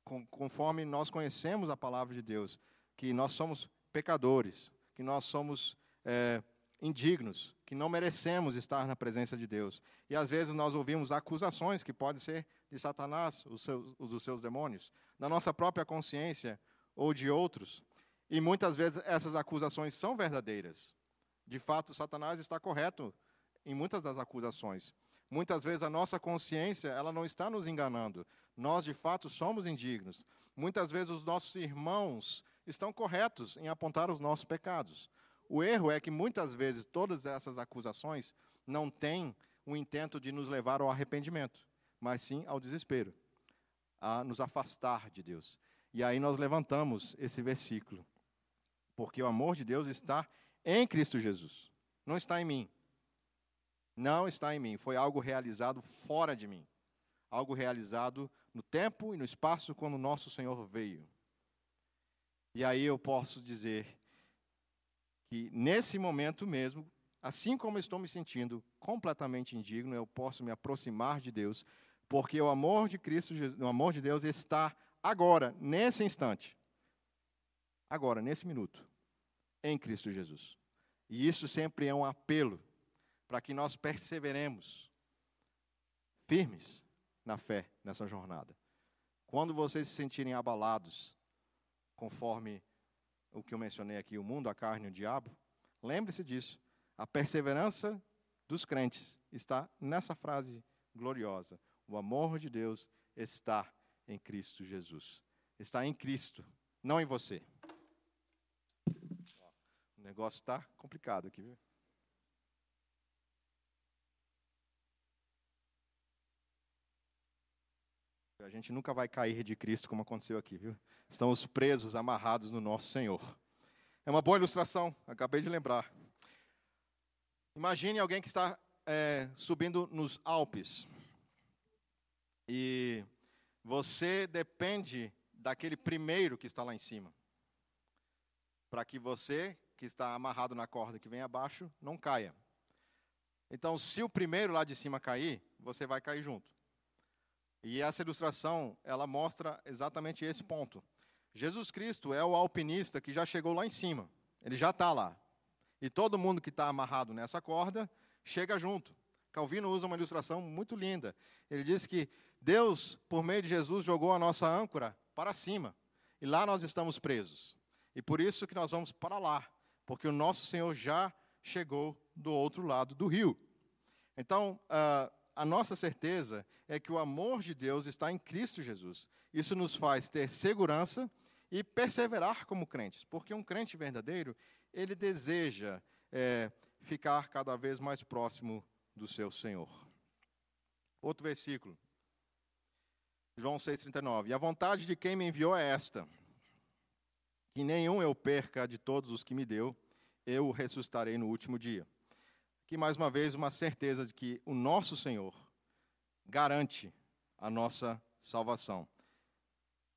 com, conforme nós conhecemos a palavra de Deus, que nós somos pecadores, que nós somos é, indignos, que não merecemos estar na presença de Deus. E às vezes nós ouvimos acusações que podem ser de Satanás, os, seus, os dos seus demônios, da nossa própria consciência ou de outros. E muitas vezes essas acusações são verdadeiras. De fato, Satanás está correto em muitas das acusações. Muitas vezes a nossa consciência, ela não está nos enganando. Nós, de fato, somos indignos. Muitas vezes os nossos irmãos estão corretos em apontar os nossos pecados. O erro é que muitas vezes todas essas acusações não têm o intento de nos levar ao arrependimento, mas sim ao desespero, a nos afastar de Deus. E aí nós levantamos esse versículo. Porque o amor de Deus está em Cristo Jesus, não está em mim. Não está em mim, foi algo realizado fora de mim. Algo realizado no tempo e no espaço quando o nosso Senhor veio. E aí eu posso dizer que nesse momento mesmo, assim como estou me sentindo completamente indigno, eu posso me aproximar de Deus, porque o amor de Cristo, o amor de Deus está agora, nesse instante. Agora, nesse minuto, em Cristo Jesus. E isso sempre é um apelo para que nós perseveremos firmes na fé nessa jornada. Quando vocês se sentirem abalados, conforme o que eu mencionei aqui, o mundo, a carne e o diabo, lembre-se disso. A perseverança dos crentes está nessa frase gloriosa. O amor de Deus está em Cristo Jesus. Está em Cristo, não em você. O negócio está complicado aqui, viu? A gente nunca vai cair de Cristo como aconteceu aqui, viu? Estamos presos, amarrados no nosso Senhor. É uma boa ilustração, acabei de lembrar. Imagine alguém que está é, subindo nos Alpes e você depende daquele primeiro que está lá em cima, para que você que está amarrado na corda que vem abaixo não caia. Então, se o primeiro lá de cima cair, você vai cair junto. E essa ilustração, ela mostra exatamente esse ponto. Jesus Cristo é o alpinista que já chegou lá em cima. Ele já está lá. E todo mundo que está amarrado nessa corda chega junto. Calvino usa uma ilustração muito linda. Ele diz que Deus, por meio de Jesus, jogou a nossa âncora para cima. E lá nós estamos presos. E por isso que nós vamos para lá. Porque o nosso Senhor já chegou do outro lado do rio. Então, uh, a nossa certeza é que o amor de Deus está em Cristo Jesus. Isso nos faz ter segurança e perseverar como crentes, porque um crente verdadeiro, ele deseja é, ficar cada vez mais próximo do seu Senhor. Outro versículo, João 6,39. E a vontade de quem me enviou é esta: que nenhum eu perca de todos os que me deu, eu o ressuscitarei no último dia aqui mais uma vez uma certeza de que o nosso Senhor garante a nossa salvação.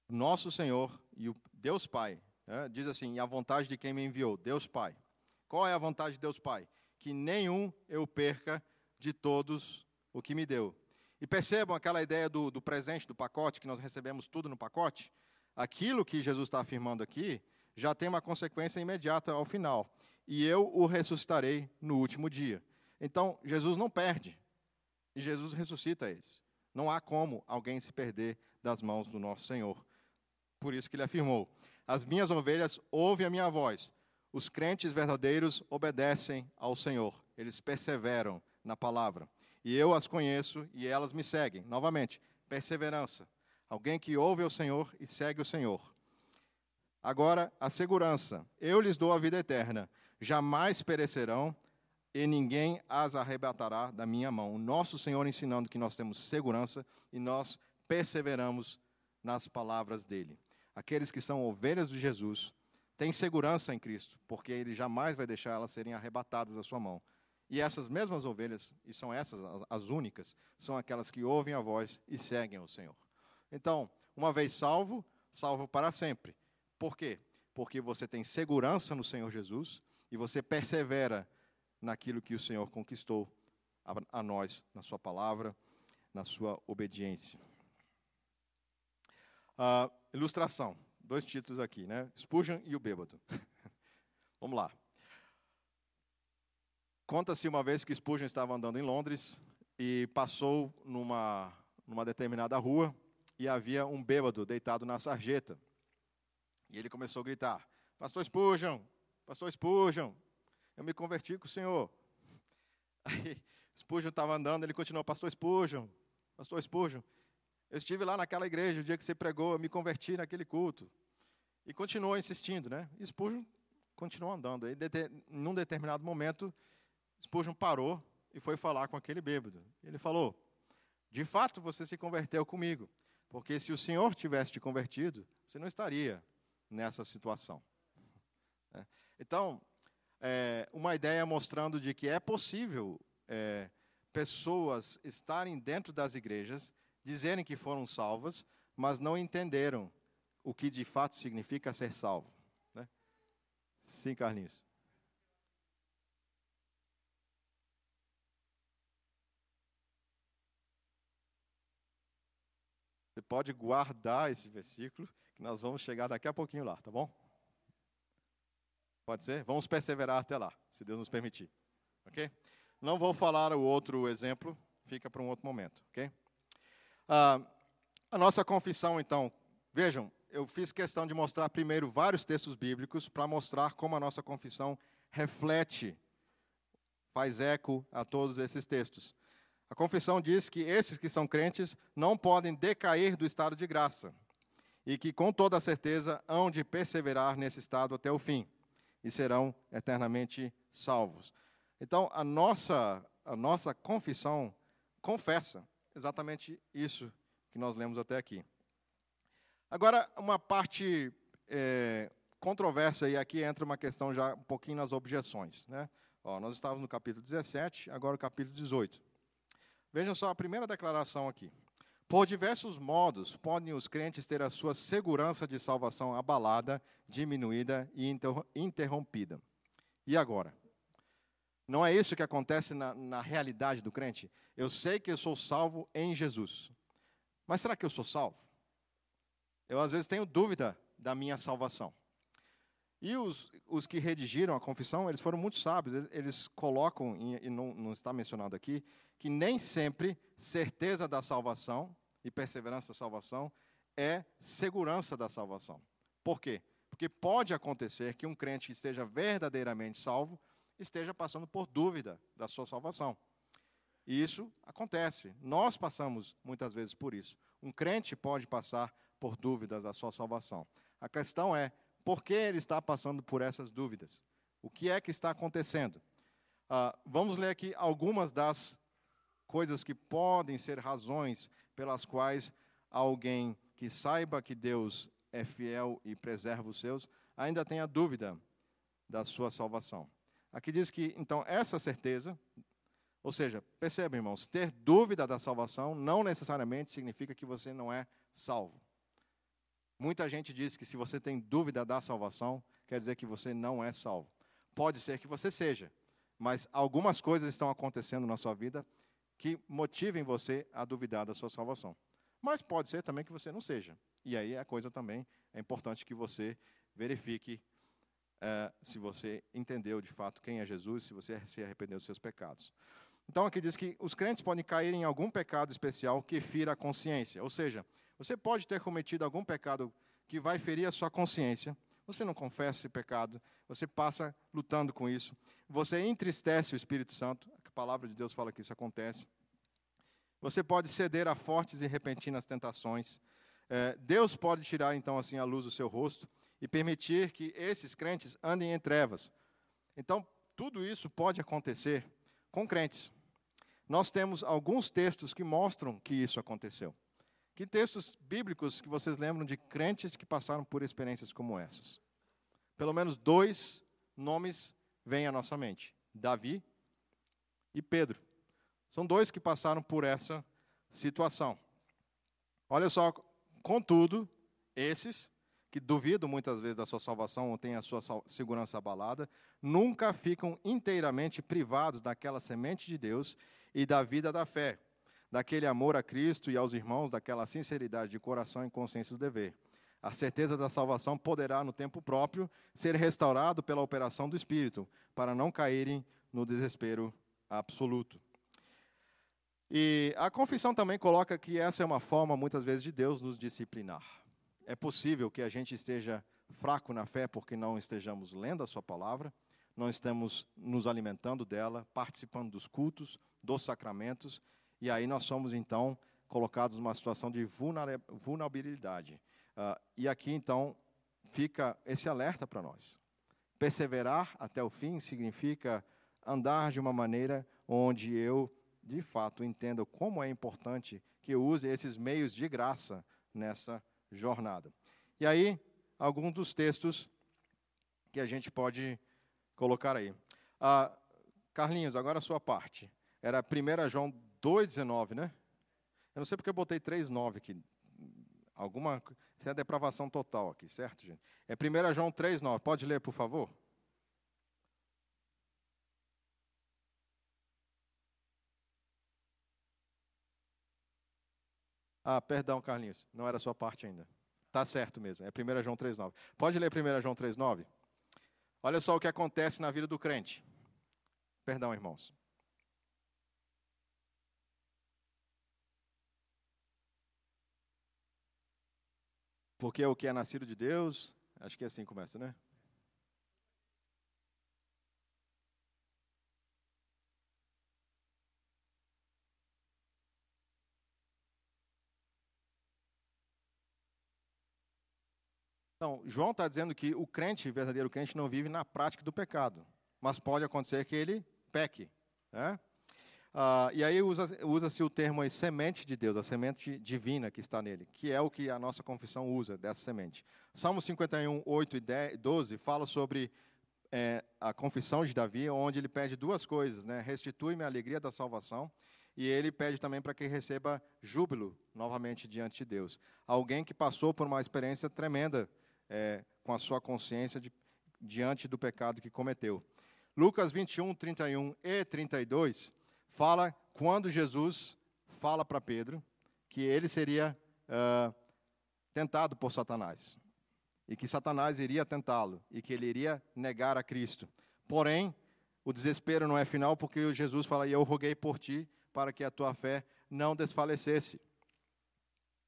Nosso Senhor e o Deus Pai, né, diz assim, a vontade de quem me enviou, Deus Pai. Qual é a vontade de Deus Pai? Que nenhum eu perca de todos o que me deu. E percebam aquela ideia do, do presente, do pacote, que nós recebemos tudo no pacote? Aquilo que Jesus está afirmando aqui já tem uma consequência imediata ao final e eu o ressuscitarei no último dia. Então, Jesus não perde, e Jesus ressuscita esse. Não há como alguém se perder das mãos do nosso Senhor. Por isso que ele afirmou: As minhas ovelhas ouvem a minha voz. Os crentes verdadeiros obedecem ao Senhor. Eles perseveram na palavra. E eu as conheço e elas me seguem. Novamente, perseverança. Alguém que ouve o Senhor e segue o Senhor. Agora, a segurança. Eu lhes dou a vida eterna jamais perecerão e ninguém as arrebatará da minha mão. O nosso Senhor ensinando que nós temos segurança e nós perseveramos nas palavras dele. Aqueles que são ovelhas de Jesus têm segurança em Cristo, porque ele jamais vai deixar elas serem arrebatadas da sua mão. E essas mesmas ovelhas, e são essas as únicas, são aquelas que ouvem a voz e seguem o Senhor. Então, uma vez salvo, salvo para sempre. Por quê? Porque você tem segurança no Senhor Jesus e você persevera naquilo que o Senhor conquistou a, a nós, na Sua palavra, na Sua obediência. Uh, ilustração, dois títulos aqui, né? Spurgeon e o bêbado. Vamos lá. Conta-se uma vez que Spurgeon estava andando em Londres e passou numa, numa determinada rua e havia um bêbado deitado na sarjeta. E ele começou a gritar: Pastor Spurgeon, Pastor Spurgeon, eu me converti com o Senhor. Aí Spurgeon estava andando, ele continuou: Pastor Spurgeon, Pastor Spurgeon, eu estive lá naquela igreja o dia que você pregou, eu me converti naquele culto. E continuou insistindo, né? E Spurgeon continuou andando. Aí, num determinado momento, Spurgeon parou e foi falar com aquele bêbado. Ele falou: De fato, você se converteu comigo, porque se o Senhor tivesse te convertido, você não estaria nessa situação. Então, é, uma ideia mostrando de que é possível é, pessoas estarem dentro das igrejas, dizerem que foram salvas, mas não entenderam o que de fato significa ser salvo. Né? Sim, Carlinhos. Você pode guardar esse versículo, que nós vamos chegar daqui a pouquinho lá, tá bom? Pode ser? Vamos perseverar até lá, se Deus nos permitir. Ok? Não vou falar o outro exemplo, fica para um outro momento, ok? Ah, a nossa confissão, então, vejam, eu fiz questão de mostrar primeiro vários textos bíblicos para mostrar como a nossa confissão reflete, faz eco a todos esses textos. A confissão diz que esses que são crentes não podem decair do estado de graça e que, com toda certeza, hão de perseverar nesse estado até o fim e serão eternamente salvos. Então, a nossa, a nossa confissão confessa exatamente isso que nós lemos até aqui. Agora, uma parte é, controversa, e aqui entra uma questão já um pouquinho nas objeções. Né? Ó, nós estávamos no capítulo 17, agora o capítulo 18. Vejam só a primeira declaração aqui. Por diversos modos, podem os crentes ter a sua segurança de salvação abalada, diminuída e interrompida. E agora? Não é isso que acontece na, na realidade do crente? Eu sei que eu sou salvo em Jesus. Mas será que eu sou salvo? Eu, às vezes, tenho dúvida da minha salvação. E os, os que redigiram a confissão, eles foram muito sábios. Eles colocam, e não, não está mencionado aqui, que nem sempre certeza da salvação e perseverança da salvação é segurança da salvação. Por quê? Porque pode acontecer que um crente que esteja verdadeiramente salvo esteja passando por dúvida da sua salvação. E isso acontece. Nós passamos muitas vezes por isso. Um crente pode passar por dúvidas da sua salvação. A questão é, por que ele está passando por essas dúvidas? O que é que está acontecendo? Uh, vamos ler aqui algumas das coisas que podem ser razões pelas quais alguém que saiba que Deus é fiel e preserva os seus, ainda tenha dúvida da sua salvação. Aqui diz que, então, essa certeza, ou seja, perceba, irmãos, ter dúvida da salvação não necessariamente significa que você não é salvo. Muita gente diz que se você tem dúvida da salvação, quer dizer que você não é salvo. Pode ser que você seja, mas algumas coisas estão acontecendo na sua vida que motivem você a duvidar da sua salvação. Mas pode ser também que você não seja. E aí a coisa também é importante que você verifique é, se você entendeu de fato quem é Jesus, se você se arrependeu dos seus pecados. Então aqui diz que os crentes podem cair em algum pecado especial que fira a consciência, ou seja, você pode ter cometido algum pecado que vai ferir a sua consciência. Você não confessa esse pecado, você passa lutando com isso. Você entristece o Espírito Santo, palavra de Deus fala que isso acontece. Você pode ceder a fortes e repentinas tentações. É, Deus pode tirar então assim a luz do seu rosto e permitir que esses crentes andem em trevas. Então, tudo isso pode acontecer com crentes. Nós temos alguns textos que mostram que isso aconteceu. Que textos bíblicos que vocês lembram de crentes que passaram por experiências como essas? Pelo menos dois nomes vêm à nossa mente: Davi e Pedro. São dois que passaram por essa situação. Olha só, contudo, esses que duvidam muitas vezes da sua salvação ou têm a sua segurança abalada, nunca ficam inteiramente privados daquela semente de Deus e da vida da fé daquele amor a Cristo e aos irmãos, daquela sinceridade de coração e consciência do dever. A certeza da salvação poderá, no tempo próprio, ser restaurado pela operação do Espírito, para não caírem no desespero absoluto. E a confissão também coloca que essa é uma forma, muitas vezes, de Deus nos disciplinar. É possível que a gente esteja fraco na fé porque não estejamos lendo a Sua palavra, não estamos nos alimentando dela, participando dos cultos, dos sacramentos, e aí nós somos então colocados numa situação de vulnerabilidade. Uh, e aqui então fica esse alerta para nós. Perseverar até o fim significa andar de uma maneira onde eu, de fato, entenda como é importante que eu use esses meios de graça nessa jornada. E aí, alguns dos textos que a gente pode colocar aí. Ah, Carlinhos, agora a sua parte. Era 1 João 2,19, né? Eu não sei porque eu botei 3,9 aqui. Alguma. Isso é depravação total aqui, certo, gente? É 1 João 3,9. Pode ler, por favor? Ah, perdão, Carlinhos. Não era a sua parte ainda. Tá certo mesmo. É 1 João 3,9. Pode ler 1 João 3,9? Olha só o que acontece na vida do crente. Perdão, irmãos. Porque o que é nascido de Deus, acho que é assim começa, né? Então, João está dizendo que o crente, verdadeiro crente, não vive na prática do pecado, mas pode acontecer que ele peque. Né? Ah, e aí usa-se usa o termo aí, semente de Deus, a semente divina que está nele, que é o que a nossa confissão usa dessa semente. Salmo 51, 8 e 10, 12 fala sobre é, a confissão de Davi, onde ele pede duas coisas, né? Restitui-me a alegria da salvação e ele pede também para que receba júbilo novamente diante de Deus. Alguém que passou por uma experiência tremenda é, com a sua consciência de, diante do pecado que cometeu. Lucas 21, 31 e 32 fala quando Jesus fala para Pedro que ele seria uh, tentado por Satanás e que Satanás iria tentá-lo e que ele iria negar a Cristo. Porém, o desespero não é final porque Jesus fala: e "Eu roguei por ti para que a tua fé não desfalecesse".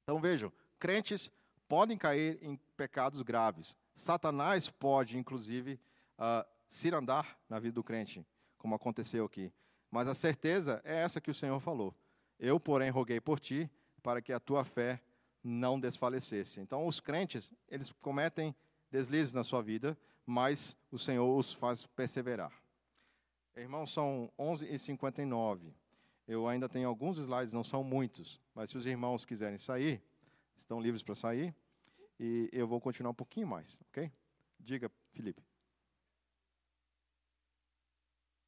Então vejam, crentes podem cair em pecados graves. Satanás pode, inclusive, uh, cirandar na vida do crente, como aconteceu aqui. Mas a certeza é essa que o Senhor falou. Eu, porém, roguei por ti, para que a tua fé não desfalecesse. Então, os crentes, eles cometem deslizes na sua vida, mas o Senhor os faz perseverar. Irmãos, são 11h59. Eu ainda tenho alguns slides, não são muitos, mas se os irmãos quiserem sair, estão livres para sair. E eu vou continuar um pouquinho mais, ok? Diga, Felipe.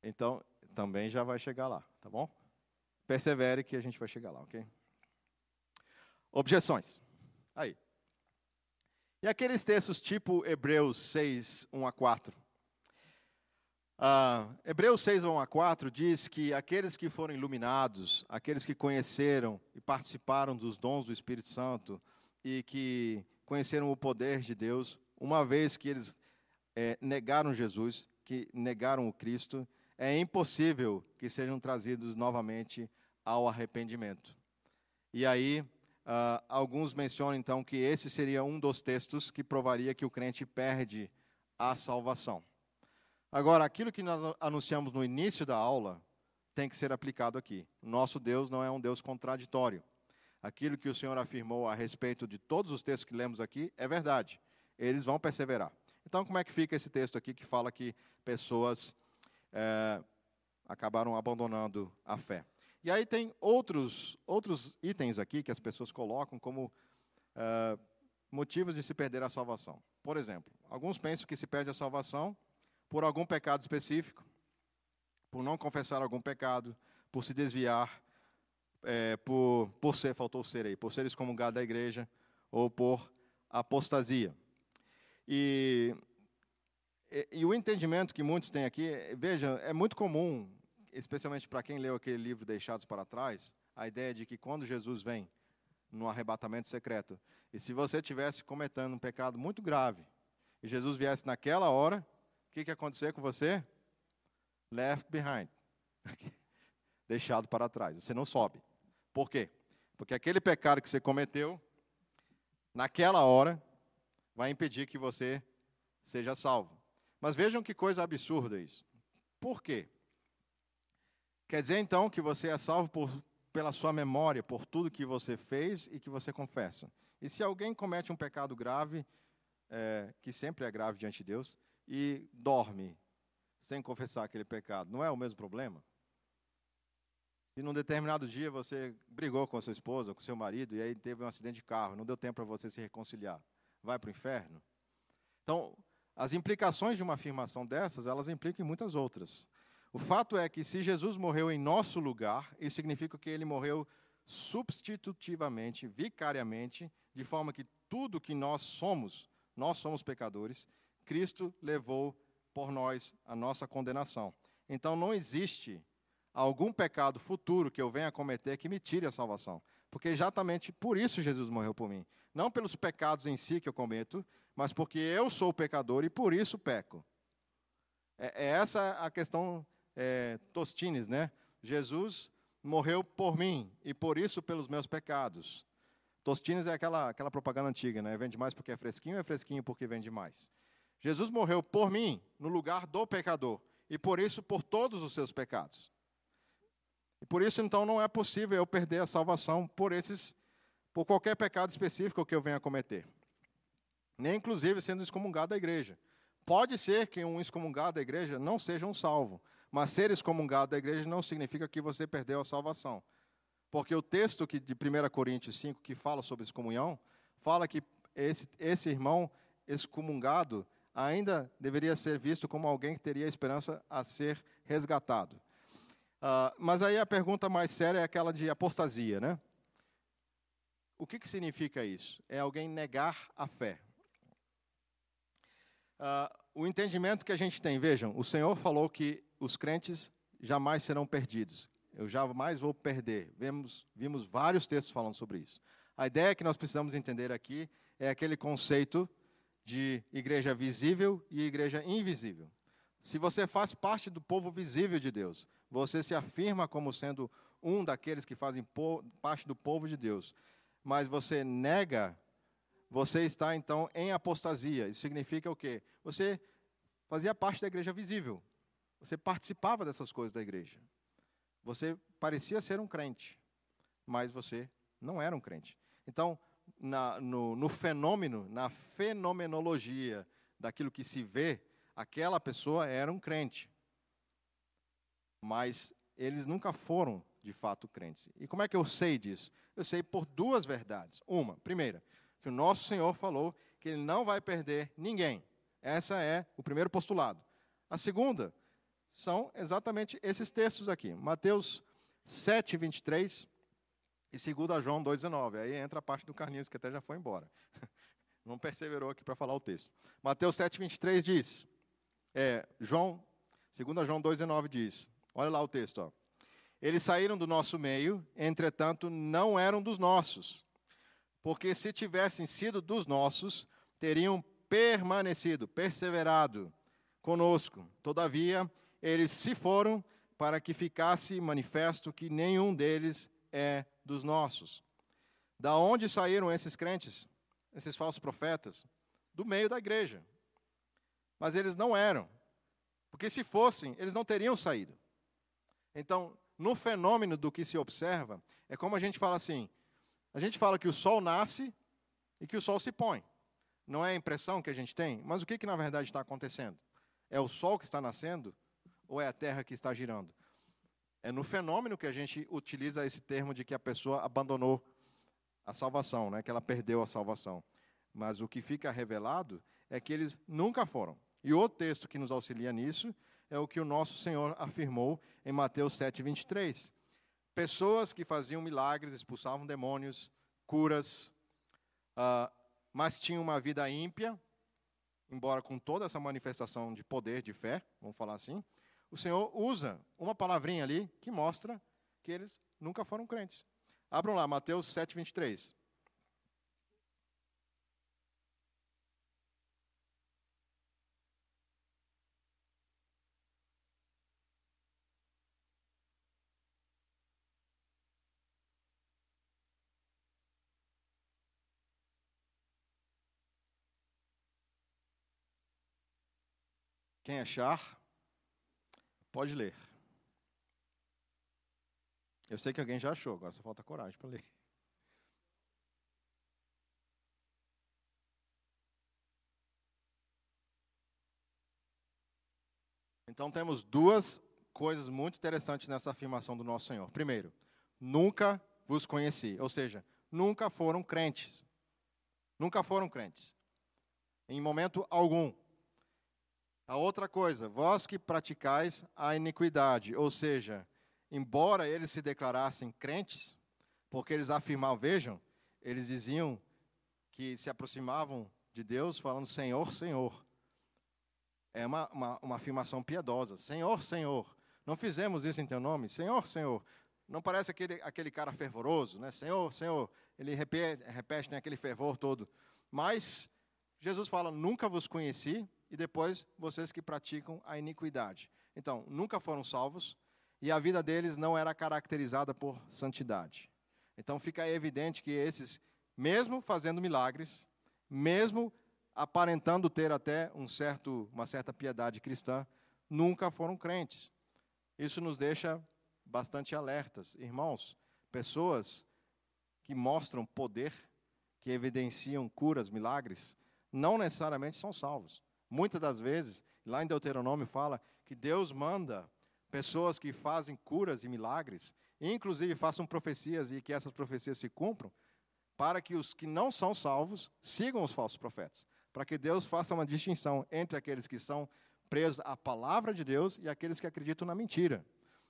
Então, também já vai chegar lá, tá bom? Persevere que a gente vai chegar lá, ok? Objeções. Aí. E aqueles textos tipo Hebreus 6, 1 a 4? Uh, Hebreus 6, 1 a 4 diz que aqueles que foram iluminados, aqueles que conheceram e participaram dos dons do Espírito Santo e que conheceram o poder de Deus, uma vez que eles é, negaram Jesus, que negaram o Cristo, é impossível que sejam trazidos novamente ao arrependimento. E aí, uh, alguns mencionam então que esse seria um dos textos que provaria que o crente perde a salvação. Agora, aquilo que nós anunciamos no início da aula tem que ser aplicado aqui. Nosso Deus não é um Deus contraditório. Aquilo que o Senhor afirmou a respeito de todos os textos que lemos aqui é verdade. Eles vão perseverar. Então, como é que fica esse texto aqui que fala que pessoas é, acabaram abandonando a fé? E aí tem outros, outros itens aqui que as pessoas colocam como é, motivos de se perder a salvação. Por exemplo, alguns pensam que se perde a salvação por algum pecado específico, por não confessar algum pecado, por se desviar, é, por, por ser, faltou ser aí, por ser excomungado da igreja, ou por apostasia. E, e, e, o entendimento que muitos têm aqui, veja, é muito comum, especialmente para quem leu aquele livro Deixados para Trás, a ideia de que quando Jesus vem no arrebatamento secreto, e se você tivesse cometendo um pecado muito grave, e Jesus viesse naquela hora, o que, que ia acontecer com você? left behind. Deixado para trás. Você não sobe. Por quê? Porque aquele pecado que você cometeu, naquela hora, vai impedir que você seja salvo. Mas vejam que coisa absurda isso. Por quê? Quer dizer então que você é salvo por, pela sua memória, por tudo que você fez e que você confessa. E se alguém comete um pecado grave, é, que sempre é grave diante de Deus, e dorme sem confessar aquele pecado, não é o mesmo problema? Se num determinado dia você brigou com a sua esposa, com seu marido, e aí teve um acidente de carro, não deu tempo para você se reconciliar, vai para o inferno? Então, as implicações de uma afirmação dessas, elas implicam em muitas outras. O fato é que se Jesus morreu em nosso lugar, isso significa que ele morreu substitutivamente, vicariamente, de forma que tudo que nós somos, nós somos pecadores, Cristo levou por nós a nossa condenação. Então não existe algum pecado futuro que eu venha a cometer que me tire a salvação. Porque exatamente por isso Jesus morreu por mim. Não pelos pecados em si que eu cometo, mas porque eu sou pecador e por isso peco. É, é essa a questão é, Tostines, né? Jesus morreu por mim e por isso pelos meus pecados. Tostines é aquela, aquela propaganda antiga, né? Vende mais porque é fresquinho, é fresquinho porque vende mais. Jesus morreu por mim, no lugar do pecador, e por isso por todos os seus pecados. E por isso, então, não é possível eu perder a salvação por esses, por qualquer pecado específico que eu venha cometer. Nem, inclusive, sendo excomungado da igreja. Pode ser que um excomungado da igreja não seja um salvo, mas ser excomungado da igreja não significa que você perdeu a salvação. Porque o texto que, de 1 Coríntios 5, que fala sobre excomunhão, fala que esse, esse irmão excomungado ainda deveria ser visto como alguém que teria esperança a ser resgatado. Uh, mas aí a pergunta mais séria é aquela de apostasia, né? O que, que significa isso? É alguém negar a fé. Uh, o entendimento que a gente tem, vejam, o Senhor falou que os crentes jamais serão perdidos. Eu jamais vou perder. Vimos, vimos vários textos falando sobre isso. A ideia que nós precisamos entender aqui é aquele conceito de igreja visível e igreja invisível. Se você faz parte do povo visível de Deus, você se afirma como sendo um daqueles que fazem parte do povo de Deus, mas você nega, você está então em apostasia. Isso significa o quê? Você fazia parte da igreja visível. Você participava dessas coisas da igreja. Você parecia ser um crente, mas você não era um crente. Então, na, no, no fenômeno, na fenomenologia daquilo que se vê, aquela pessoa era um crente. Mas eles nunca foram, de fato, crentes. E como é que eu sei disso? Eu sei por duas verdades. Uma, primeira, que o nosso Senhor falou que ele não vai perder ninguém. Essa é o primeiro postulado. A segunda são exatamente esses textos aqui. Mateus 7, 23 e 2 João 2,19. Aí entra a parte do Carlinhos, que até já foi embora. Não perseverou aqui para falar o texto. Mateus 7, 23 diz, é, João, 2 João 2,19 diz, olha lá o texto, ó. Eles saíram do nosso meio, entretanto, não eram dos nossos. Porque se tivessem sido dos nossos, teriam permanecido, perseverado conosco. Todavia, eles se foram para que ficasse manifesto que nenhum deles é dos nossos. Da onde saíram esses crentes, esses falsos profetas? Do meio da igreja. Mas eles não eram. Porque se fossem, eles não teriam saído. Então, no fenômeno do que se observa, é como a gente fala assim: a gente fala que o sol nasce e que o sol se põe. Não é a impressão que a gente tem, mas o que, que na verdade está acontecendo? É o sol que está nascendo ou é a terra que está girando? É no fenômeno que a gente utiliza esse termo de que a pessoa abandonou a salvação, né? que ela perdeu a salvação. Mas o que fica revelado é que eles nunca foram. E o texto que nos auxilia nisso é o que o nosso Senhor afirmou em Mateus 7, 23. Pessoas que faziam milagres, expulsavam demônios, curas, uh, mas tinham uma vida ímpia, embora com toda essa manifestação de poder, de fé, vamos falar assim, o Senhor usa uma palavrinha ali que mostra que eles nunca foram crentes. Abram lá, Mateus 7, 23. Quem achar, pode ler. Eu sei que alguém já achou, agora só falta coragem para ler. Então temos duas coisas muito interessantes nessa afirmação do nosso Senhor. Primeiro, nunca vos conheci, ou seja, nunca foram crentes. Nunca foram crentes. Em momento algum. A outra coisa, vós que praticais a iniquidade, ou seja, embora eles se declarassem crentes, porque eles afirmavam, vejam, eles diziam que se aproximavam de Deus falando Senhor, Senhor. É uma, uma, uma afirmação piedosa. Senhor, Senhor. Não fizemos isso em teu nome? Senhor, Senhor. Não parece aquele, aquele cara fervoroso, né? Senhor, Senhor. Ele repete, repete tem aquele fervor todo. Mas Jesus fala: Nunca vos conheci, e depois vocês que praticam a iniquidade. Então, nunca foram salvos, e a vida deles não era caracterizada por santidade. Então, fica evidente que esses, mesmo fazendo milagres, mesmo aparentando ter até um certo, uma certa piedade cristã, nunca foram crentes. Isso nos deixa bastante alertas. Irmãos, pessoas que mostram poder, que evidenciam curas, milagres, não necessariamente são salvos. Muitas das vezes, lá em Deuteronômio fala que Deus manda pessoas que fazem curas e milagres, inclusive façam profecias e que essas profecias se cumpram, para que os que não são salvos sigam os falsos profetas para que Deus faça uma distinção entre aqueles que são presos à palavra de Deus e aqueles que acreditam na mentira.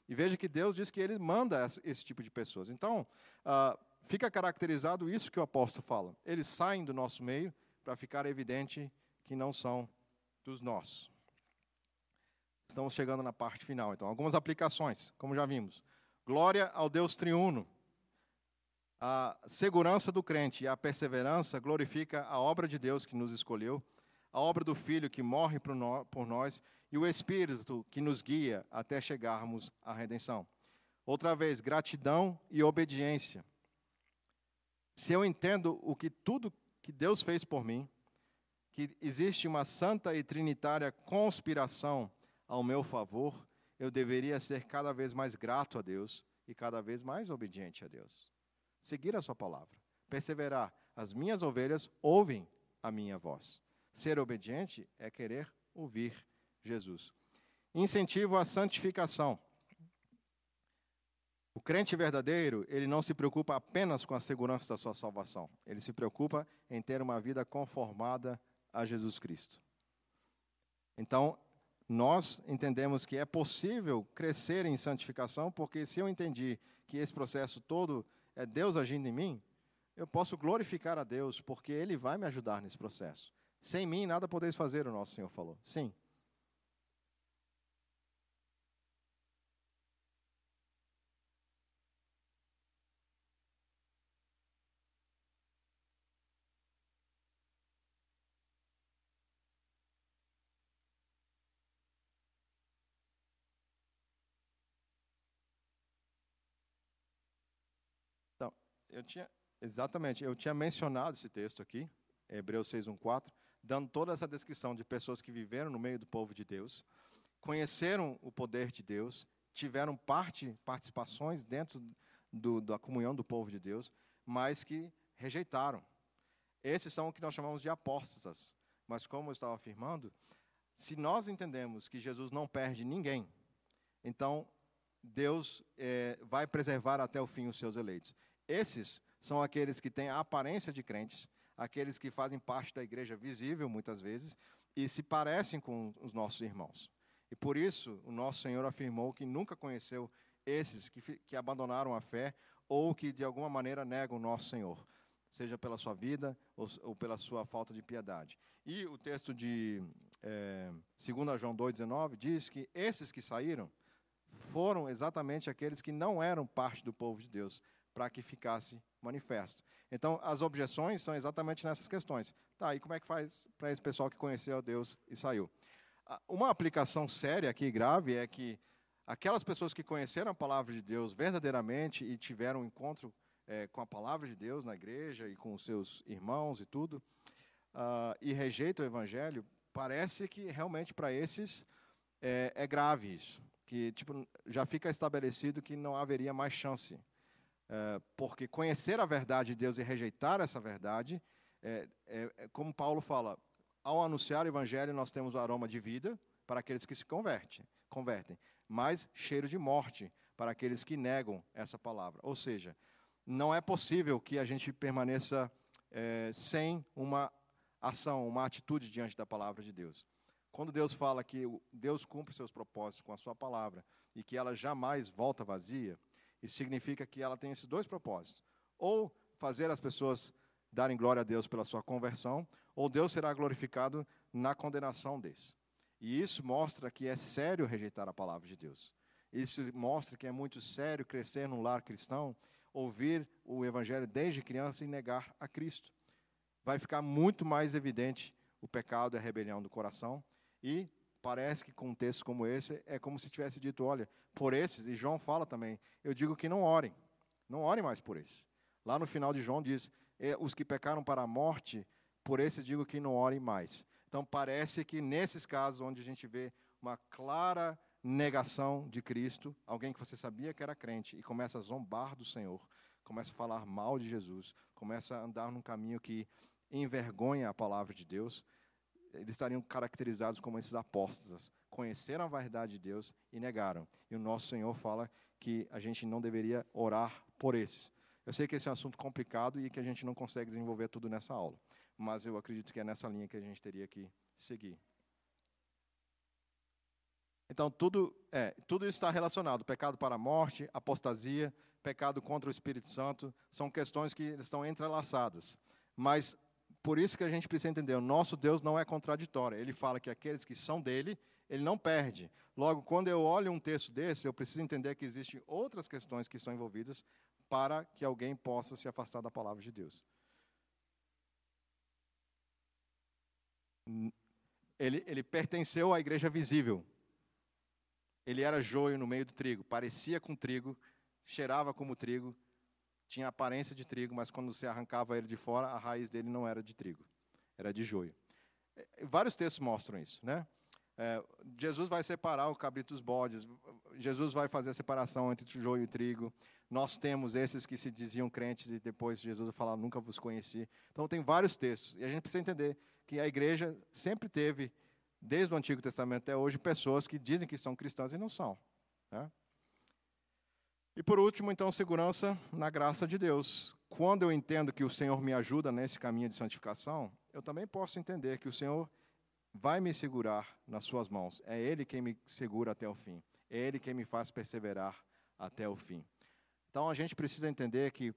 E veja que Deus diz que Ele manda esse tipo de pessoas. Então, uh, fica caracterizado isso que o apóstolo fala. Eles saem do nosso meio para ficar evidente que não são dos nossos. Estamos chegando na parte final, então. Algumas aplicações, como já vimos. Glória ao Deus triuno. A segurança do crente e a perseverança glorifica a obra de Deus que nos escolheu, a obra do Filho que morre por nós e o Espírito que nos guia até chegarmos à redenção. Outra vez, gratidão e obediência. Se eu entendo o que tudo que Deus fez por mim, que existe uma santa e trinitária conspiração ao meu favor, eu deveria ser cada vez mais grato a Deus e cada vez mais obediente a Deus seguir a sua palavra, perseverar. As minhas ovelhas ouvem a minha voz. Ser obediente é querer ouvir Jesus. Incentivo à santificação. O crente verdadeiro, ele não se preocupa apenas com a segurança da sua salvação. Ele se preocupa em ter uma vida conformada a Jesus Cristo. Então, nós entendemos que é possível crescer em santificação, porque se eu entendi que esse processo todo é Deus agindo em mim, eu posso glorificar a Deus, porque Ele vai me ajudar nesse processo. Sem mim, nada podeis fazer, o nosso Senhor falou. Sim. Eu tinha, exatamente, eu tinha mencionado esse texto aqui, Hebreus 6:1-4, dando toda essa descrição de pessoas que viveram no meio do povo de Deus, conheceram o poder de Deus, tiveram parte, participações dentro do, da comunhão do povo de Deus, mas que rejeitaram. Esses são o que nós chamamos de apóstatas. Mas como eu estava afirmando, se nós entendemos que Jesus não perde ninguém, então Deus é, vai preservar até o fim os seus eleitos. Esses são aqueles que têm a aparência de crentes, aqueles que fazem parte da igreja visível, muitas vezes, e se parecem com os nossos irmãos. E por isso, o nosso Senhor afirmou que nunca conheceu esses que, que abandonaram a fé ou que, de alguma maneira, negam o nosso Senhor, seja pela sua vida ou, ou pela sua falta de piedade. E o texto de é, 2 João 2,19 diz que esses que saíram foram exatamente aqueles que não eram parte do povo de Deus, para que ficasse manifesto. Então, as objeções são exatamente nessas questões. Tá, e como é que faz para esse pessoal que conheceu a Deus e saiu? Uma aplicação séria aqui, grave, é que aquelas pessoas que conheceram a palavra de Deus verdadeiramente e tiveram um encontro é, com a palavra de Deus na igreja e com os seus irmãos e tudo, uh, e rejeitam o evangelho, parece que realmente para esses é, é, grave isso, que tipo já fica estabelecido que não haveria mais chance, porque conhecer a verdade de Deus e rejeitar essa verdade, é, é, como Paulo fala, ao anunciar o evangelho nós temos o aroma de vida para aqueles que se convertem, convertem, mas cheiro de morte para aqueles que negam essa palavra. Ou seja, não é possível que a gente permaneça é, sem uma ação, uma atitude diante da palavra de Deus. Quando Deus fala que Deus cumpre seus propósitos com a sua palavra e que ela jamais volta vazia, isso significa que ela tem esses dois propósitos: ou fazer as pessoas darem glória a Deus pela sua conversão, ou Deus será glorificado na condenação desse. E isso mostra que é sério rejeitar a palavra de Deus. Isso mostra que é muito sério crescer num lar cristão, ouvir o evangelho desde criança e negar a Cristo. Vai ficar muito mais evidente o pecado e a rebelião do coração e parece que com um texto como esse é como se tivesse dito, olha, por esses, e João fala também, eu digo que não orem, não orem mais por esses. Lá no final de João diz, os que pecaram para a morte, por esses digo que não orem mais. Então parece que nesses casos onde a gente vê uma clara negação de Cristo, alguém que você sabia que era crente e começa a zombar do Senhor, começa a falar mal de Jesus, começa a andar num caminho que envergonha a palavra de Deus, eles estariam caracterizados como esses apóstolos. Conheceram a verdade de Deus e negaram. E o nosso Senhor fala que a gente não deveria orar por esses. Eu sei que esse é um assunto complicado e que a gente não consegue desenvolver tudo nessa aula, mas eu acredito que é nessa linha que a gente teria que seguir. Então, tudo, é, tudo isso está relacionado. Pecado para a morte, apostasia, pecado contra o Espírito Santo, são questões que estão entrelaçadas. Mas por isso que a gente precisa entender, o nosso Deus não é contraditório. Ele fala que aqueles que são dele, ele não perde. Logo, quando eu olho um texto desse, eu preciso entender que existem outras questões que estão envolvidas para que alguém possa se afastar da palavra de Deus. Ele, ele pertenceu à igreja visível. Ele era joio no meio do trigo, parecia com trigo, cheirava como trigo, tinha aparência de trigo, mas quando você arrancava ele de fora, a raiz dele não era de trigo, era de joio. É, vários textos mostram isso, né? É, Jesus vai separar o cabrito dos bodes, Jesus vai fazer a separação entre joio e trigo. Nós temos esses que se diziam crentes e depois Jesus falar, nunca vos conheci. Então tem vários textos, e a gente precisa entender que a igreja sempre teve, desde o Antigo Testamento até hoje, pessoas que dizem que são cristãs e não são. Né? E por último, então, segurança na graça de Deus. Quando eu entendo que o Senhor me ajuda nesse caminho de santificação, eu também posso entender que o Senhor vai me segurar nas suas mãos. É Ele quem me segura até o fim. É Ele quem me faz perseverar até o fim. Então a gente precisa entender que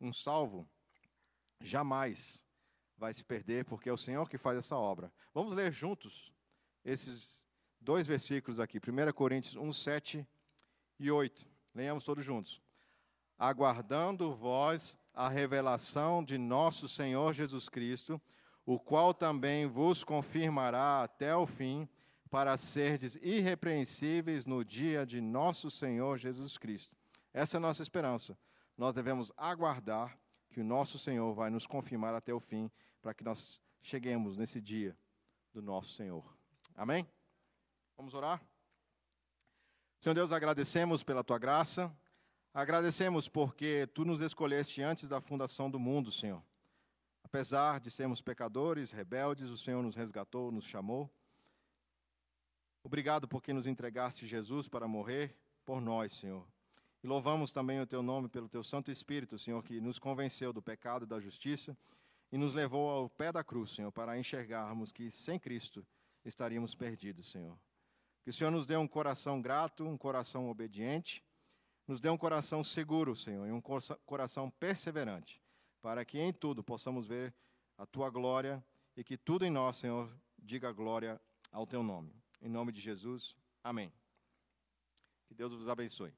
um salvo jamais vai se perder, porque é o Senhor que faz essa obra. Vamos ler juntos esses dois versículos aqui, 1 Coríntios 1, 7 e 8. Leiamos todos juntos. Aguardando vós a revelação de nosso Senhor Jesus Cristo, o qual também vos confirmará até o fim, para serdes irrepreensíveis no dia de nosso Senhor Jesus Cristo. Essa é a nossa esperança. Nós devemos aguardar que o nosso Senhor vai nos confirmar até o fim, para que nós cheguemos nesse dia do nosso Senhor. Amém? Vamos orar? Senhor Deus, agradecemos pela tua graça, agradecemos porque tu nos escolheste antes da fundação do mundo, Senhor. Apesar de sermos pecadores, rebeldes, o Senhor nos resgatou, nos chamou. Obrigado porque nos entregaste Jesus para morrer por nós, Senhor. E louvamos também o teu nome pelo teu Santo Espírito, Senhor, que nos convenceu do pecado e da justiça e nos levou ao pé da cruz, Senhor, para enxergarmos que sem Cristo estaríamos perdidos, Senhor. Que o Senhor nos dê um coração grato, um coração obediente, nos dê um coração seguro, Senhor, e um coração perseverante, para que em tudo possamos ver a tua glória e que tudo em nós, Senhor, diga glória ao teu nome. Em nome de Jesus, amém. Que Deus vos abençoe.